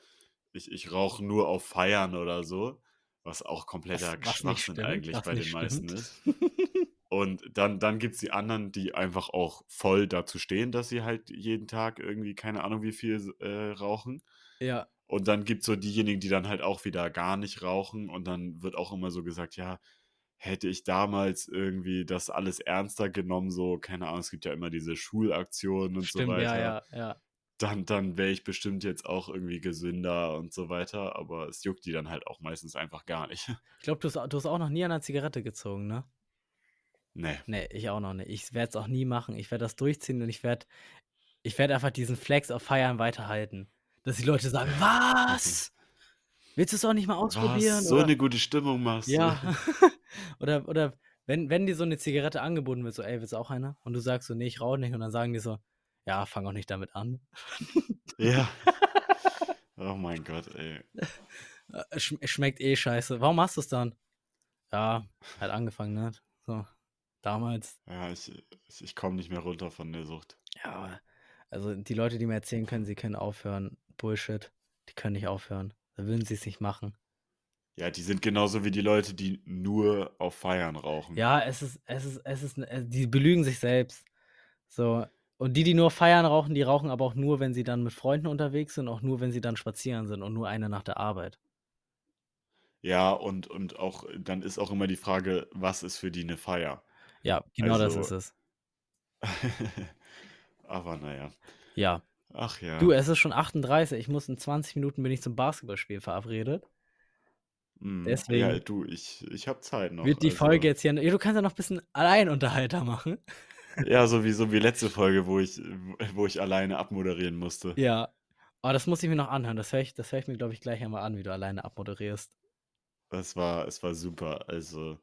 Speaker 2: ich ich rauche nur auf Feiern“ oder so, was auch
Speaker 1: Was
Speaker 2: kompletter
Speaker 1: was nicht
Speaker 2: Schwachsinn
Speaker 1: stimmt
Speaker 2: eigentlich
Speaker 1: was
Speaker 2: bei den meisten
Speaker 1: stimmt.
Speaker 2: ist. Und dann dann gibt's die anderen, die einfach auch voll dazu stehen, dass sie halt jeden Tag irgendwie keine Ahnung wie viel äh, rauchen.
Speaker 1: Ja.
Speaker 2: Und dann gibt's so diejenigen, die dann halt auch wieder gar nicht rauchen und dann wird auch immer so gesagt: „Ja, hätte ich damals irgendwie das alles ernster genommen“, so, keine Ahnung, es gibt ja immer diese Schulaktionen und so
Speaker 1: Stimmt, ja,
Speaker 2: weiter,
Speaker 1: ja, ja.
Speaker 2: dann dann wäre ich bestimmt jetzt auch irgendwie gesünder und so weiter, aber es juckt die dann halt auch meistens einfach gar nicht.
Speaker 1: Ich glaube, du hast du hast auch noch nie an 'ner Zigarette gezogen, ne?
Speaker 2: Ne.
Speaker 1: Ne, ich auch noch nicht. Ich werde es auch nie machen. Ich werde das durchziehen und ich werde ich werde einfach diesen Flex auf Feiern weiterhalten, dass die Leute sagen: „Was? Willst du's auch nicht mal
Speaker 2: Was,
Speaker 1: ausprobieren?“
Speaker 2: so
Speaker 1: Oder
Speaker 2: 'ne gute Stimmung machst du.
Speaker 1: ja. Oder oder wenn wenn dir so 'ne Zigarette angeboten wird, so: „Ey, willst du auch eine?“ Und du sagst so: „Ne, ich rauche nicht.“ Und dann sagen die so: „Ja, fang auch nicht damit an.“
Speaker 2: Ja. Oh mein Gott, ey.
Speaker 1: Äh, es sch es schmeckt eh scheiße. Warum machst du's dann? Ja, hat angefangen, ne? So, damals.
Speaker 2: Ja, ich ich ich komme nicht mehr runter von der Sucht.
Speaker 1: Ja, also die Leute, die mir erzählen können, sie können aufhören, Bullshit. Die können nicht aufhören. Dann würden sie's nicht machen.
Speaker 2: Ja, die sind genauso wie die Leute, die nur auf Feiern rauchen.
Speaker 1: Ja, es ist es ist es ist äh, die belügen sich selbst. So, und die, die nur feiern rauchen, die rauchen aber auch nur, wenn sie dann mit Freunden unterwegs sind, auch nur, wenn sie dann spazieren sind und nur eine nach der Arbeit.
Speaker 2: Ja, und und auch dann ist auch immer die Frage, was ist für die 'ne Feier?
Speaker 1: Ja, genau das
Speaker 2: Also
Speaker 1: ist es.
Speaker 2: aber na ja.
Speaker 1: Ja.
Speaker 2: Ach
Speaker 1: Du,
Speaker 2: ja.
Speaker 1: es ist schon 38, ich muss in 20 Minuten bin ich zum Basketballspielen verabredet.
Speaker 2: Ja,
Speaker 1: Deswegen
Speaker 2: du, ich ich habe Zeit noch,
Speaker 1: wird die Folge
Speaker 2: also
Speaker 1: jetzt hier ja, du kannst ja noch bisschen Alleinunterhalter machen.
Speaker 2: Ja, so wie so wie letzte Folge, wo ich wo ich alleine abmoderieren musste.
Speaker 1: Ja. Oh, das muss ich mir noch anhören. Das höre ich das höre ich mir, glaube ich, gleich einmal an, wie du alleine abmoderierst.
Speaker 2: Es war es war super. Also,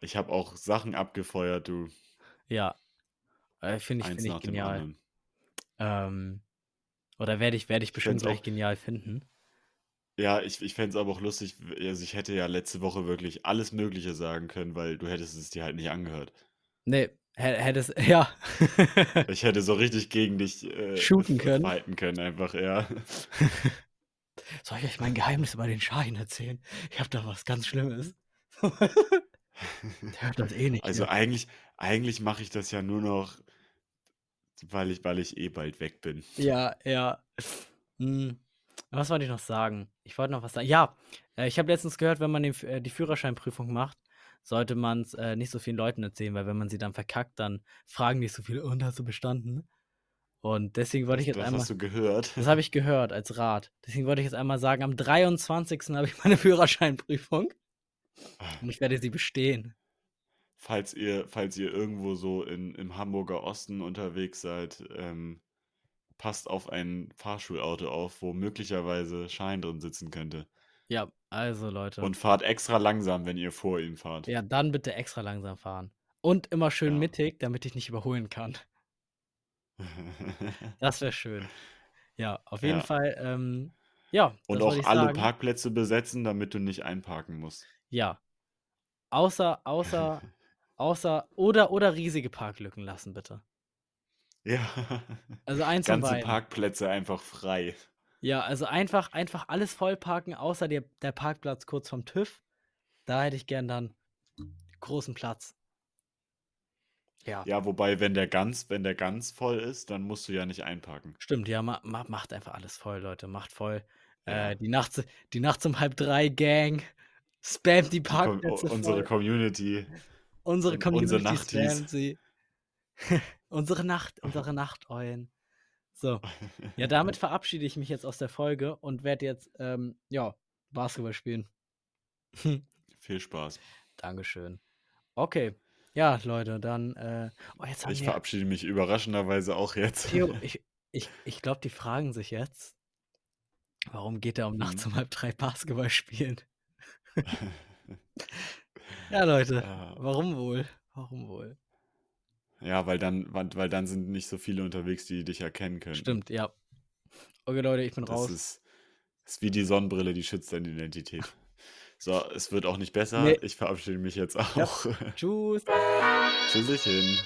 Speaker 2: ich habe auch Sachen abgefeuert, du.
Speaker 1: Ja. Äh, finde ich finde ich genial. Ähm, oder werde ich werde ich
Speaker 2: Ich
Speaker 1: bestimmt
Speaker 2: es
Speaker 1: gleich genial finden.
Speaker 2: Ja, ich ich fände es aber auch lustig, also, ich hätte ja letzte Woche wirklich alles Mögliche sagen können, weil du hättest es dir halt nicht angehört.
Speaker 1: Ne, hä hättest ja.
Speaker 2: Ich hätte so richtig gegen dich, äh,
Speaker 1: Shooten können.
Speaker 2: fighten können einfach, ja.
Speaker 1: „Soll ich euch mein Geheimnis über den Schein erzählen? Ich habe da was ganz Schlimmes.“ Der hört das eh nicht
Speaker 2: Also,
Speaker 1: hier.
Speaker 2: eigentlich eigentlich mache ich das ja nur noch weil ich weil ich eh bald weg bin.
Speaker 1: Ja, ja. Hm, was wollte ich noch sagen? Ich wollte noch was sagen. Ja, äh, ich habe letztens gehört, wenn man äh, die Führerscheinprüfung macht, sollte man's, äh, nicht so vielen Leuten erzählen, weil wenn man sie dann verkackt, dann fragen die so viele: „Und, hast du bestanden?“ Und deswegen wollte ich
Speaker 2: Das
Speaker 1: jetzt
Speaker 2: das hast
Speaker 1: einmal
Speaker 2: du gehört?
Speaker 1: das habe ich gehört als Rat. Deswegen wollte ich jetzt einmal sagen, am 23. habe ich meine Führerscheinprüfung und ich werde sie bestehen.
Speaker 2: Falls ihr falls ihr irgendwo so in im Hamburger Osten unterwegs seid, ähm, passt auf ein Fahrschulauto auf, wo möglicherweise Schein drin sitzen könnte.
Speaker 1: Ja, also Leute.
Speaker 2: Und fahrt extra langsam, wenn ihr vor ihm fahrt.
Speaker 1: Ja, dann bitte extra langsam fahren. Und immer schön
Speaker 2: Ja.
Speaker 1: mittig, damit ich nicht überholen kann. Das wäre schön. Ja, auf jeden
Speaker 2: Ja.
Speaker 1: Fall, ähm, ja,
Speaker 2: Und auch alle
Speaker 1: sagen.
Speaker 2: Parkplätze besetzen, damit du nicht einparken musst.
Speaker 1: Ja. Außer außer außer oder oder riesige Parklücken lassen, bitte.
Speaker 2: Ja.
Speaker 1: Also eins
Speaker 2: Ganze. Parkplätze einfach frei.
Speaker 1: Ja, also einfach einfach alles vollparken, außer der der Parkplatz kurz vorm TÜV. Da hätte ich gern dann großen Platz. Ja.
Speaker 2: Ja, wobei, wenn der ganz wenn der ganz voll ist, dann musst du ja nicht einparken.
Speaker 1: Stimmt, ja, ma ma macht einfach alles voll, Leute, macht voll.
Speaker 2: Ja.
Speaker 1: Äh, die nachts die nachts um 2:30 Gang spammt die
Speaker 2: Die
Speaker 1: Parkplätze
Speaker 2: unsere
Speaker 1: voll.
Speaker 2: Community
Speaker 1: Unsere
Speaker 2: unsere
Speaker 1: Community
Speaker 2: Nachtis.
Speaker 1: spammt sie. Unsere Nacht unsere Nachteulen. So. Ja, damit verabschiede ich mich jetzt aus der Folge und werde jetzt, ähm, ja, Basketball spielen.
Speaker 2: Viel Spaß.
Speaker 1: Dankeschön. Okay. Ja, Leute, dann, äh oh, jetzt
Speaker 2: Ich
Speaker 1: wir
Speaker 2: verabschiede mich überraschenderweise auch jetzt.
Speaker 1: Theo, ich ich ich glaube, die fragen sich jetzt: „Warum geht er um nachts
Speaker 2: Mhm.
Speaker 1: um 2:30 Basketball spielen?“ Ja, Leute,
Speaker 2: Ja.
Speaker 1: warum wohl? Warum wohl?
Speaker 2: Ja, weil dann weil weil dann sind nicht so viele unterwegs, die dich erkennen könnten.
Speaker 1: Stimmt, ja. Okay, Leute, ich bin
Speaker 2: Das
Speaker 1: raus.
Speaker 2: ist ist wie die Sonnenbrille, die schützt deine Identität. So, es wird auch nicht besser.
Speaker 1: Ne.
Speaker 2: Ich verabschiede mich jetzt
Speaker 1: Ja.
Speaker 2: auch.
Speaker 1: Tschüss.
Speaker 2: Tschüsschen.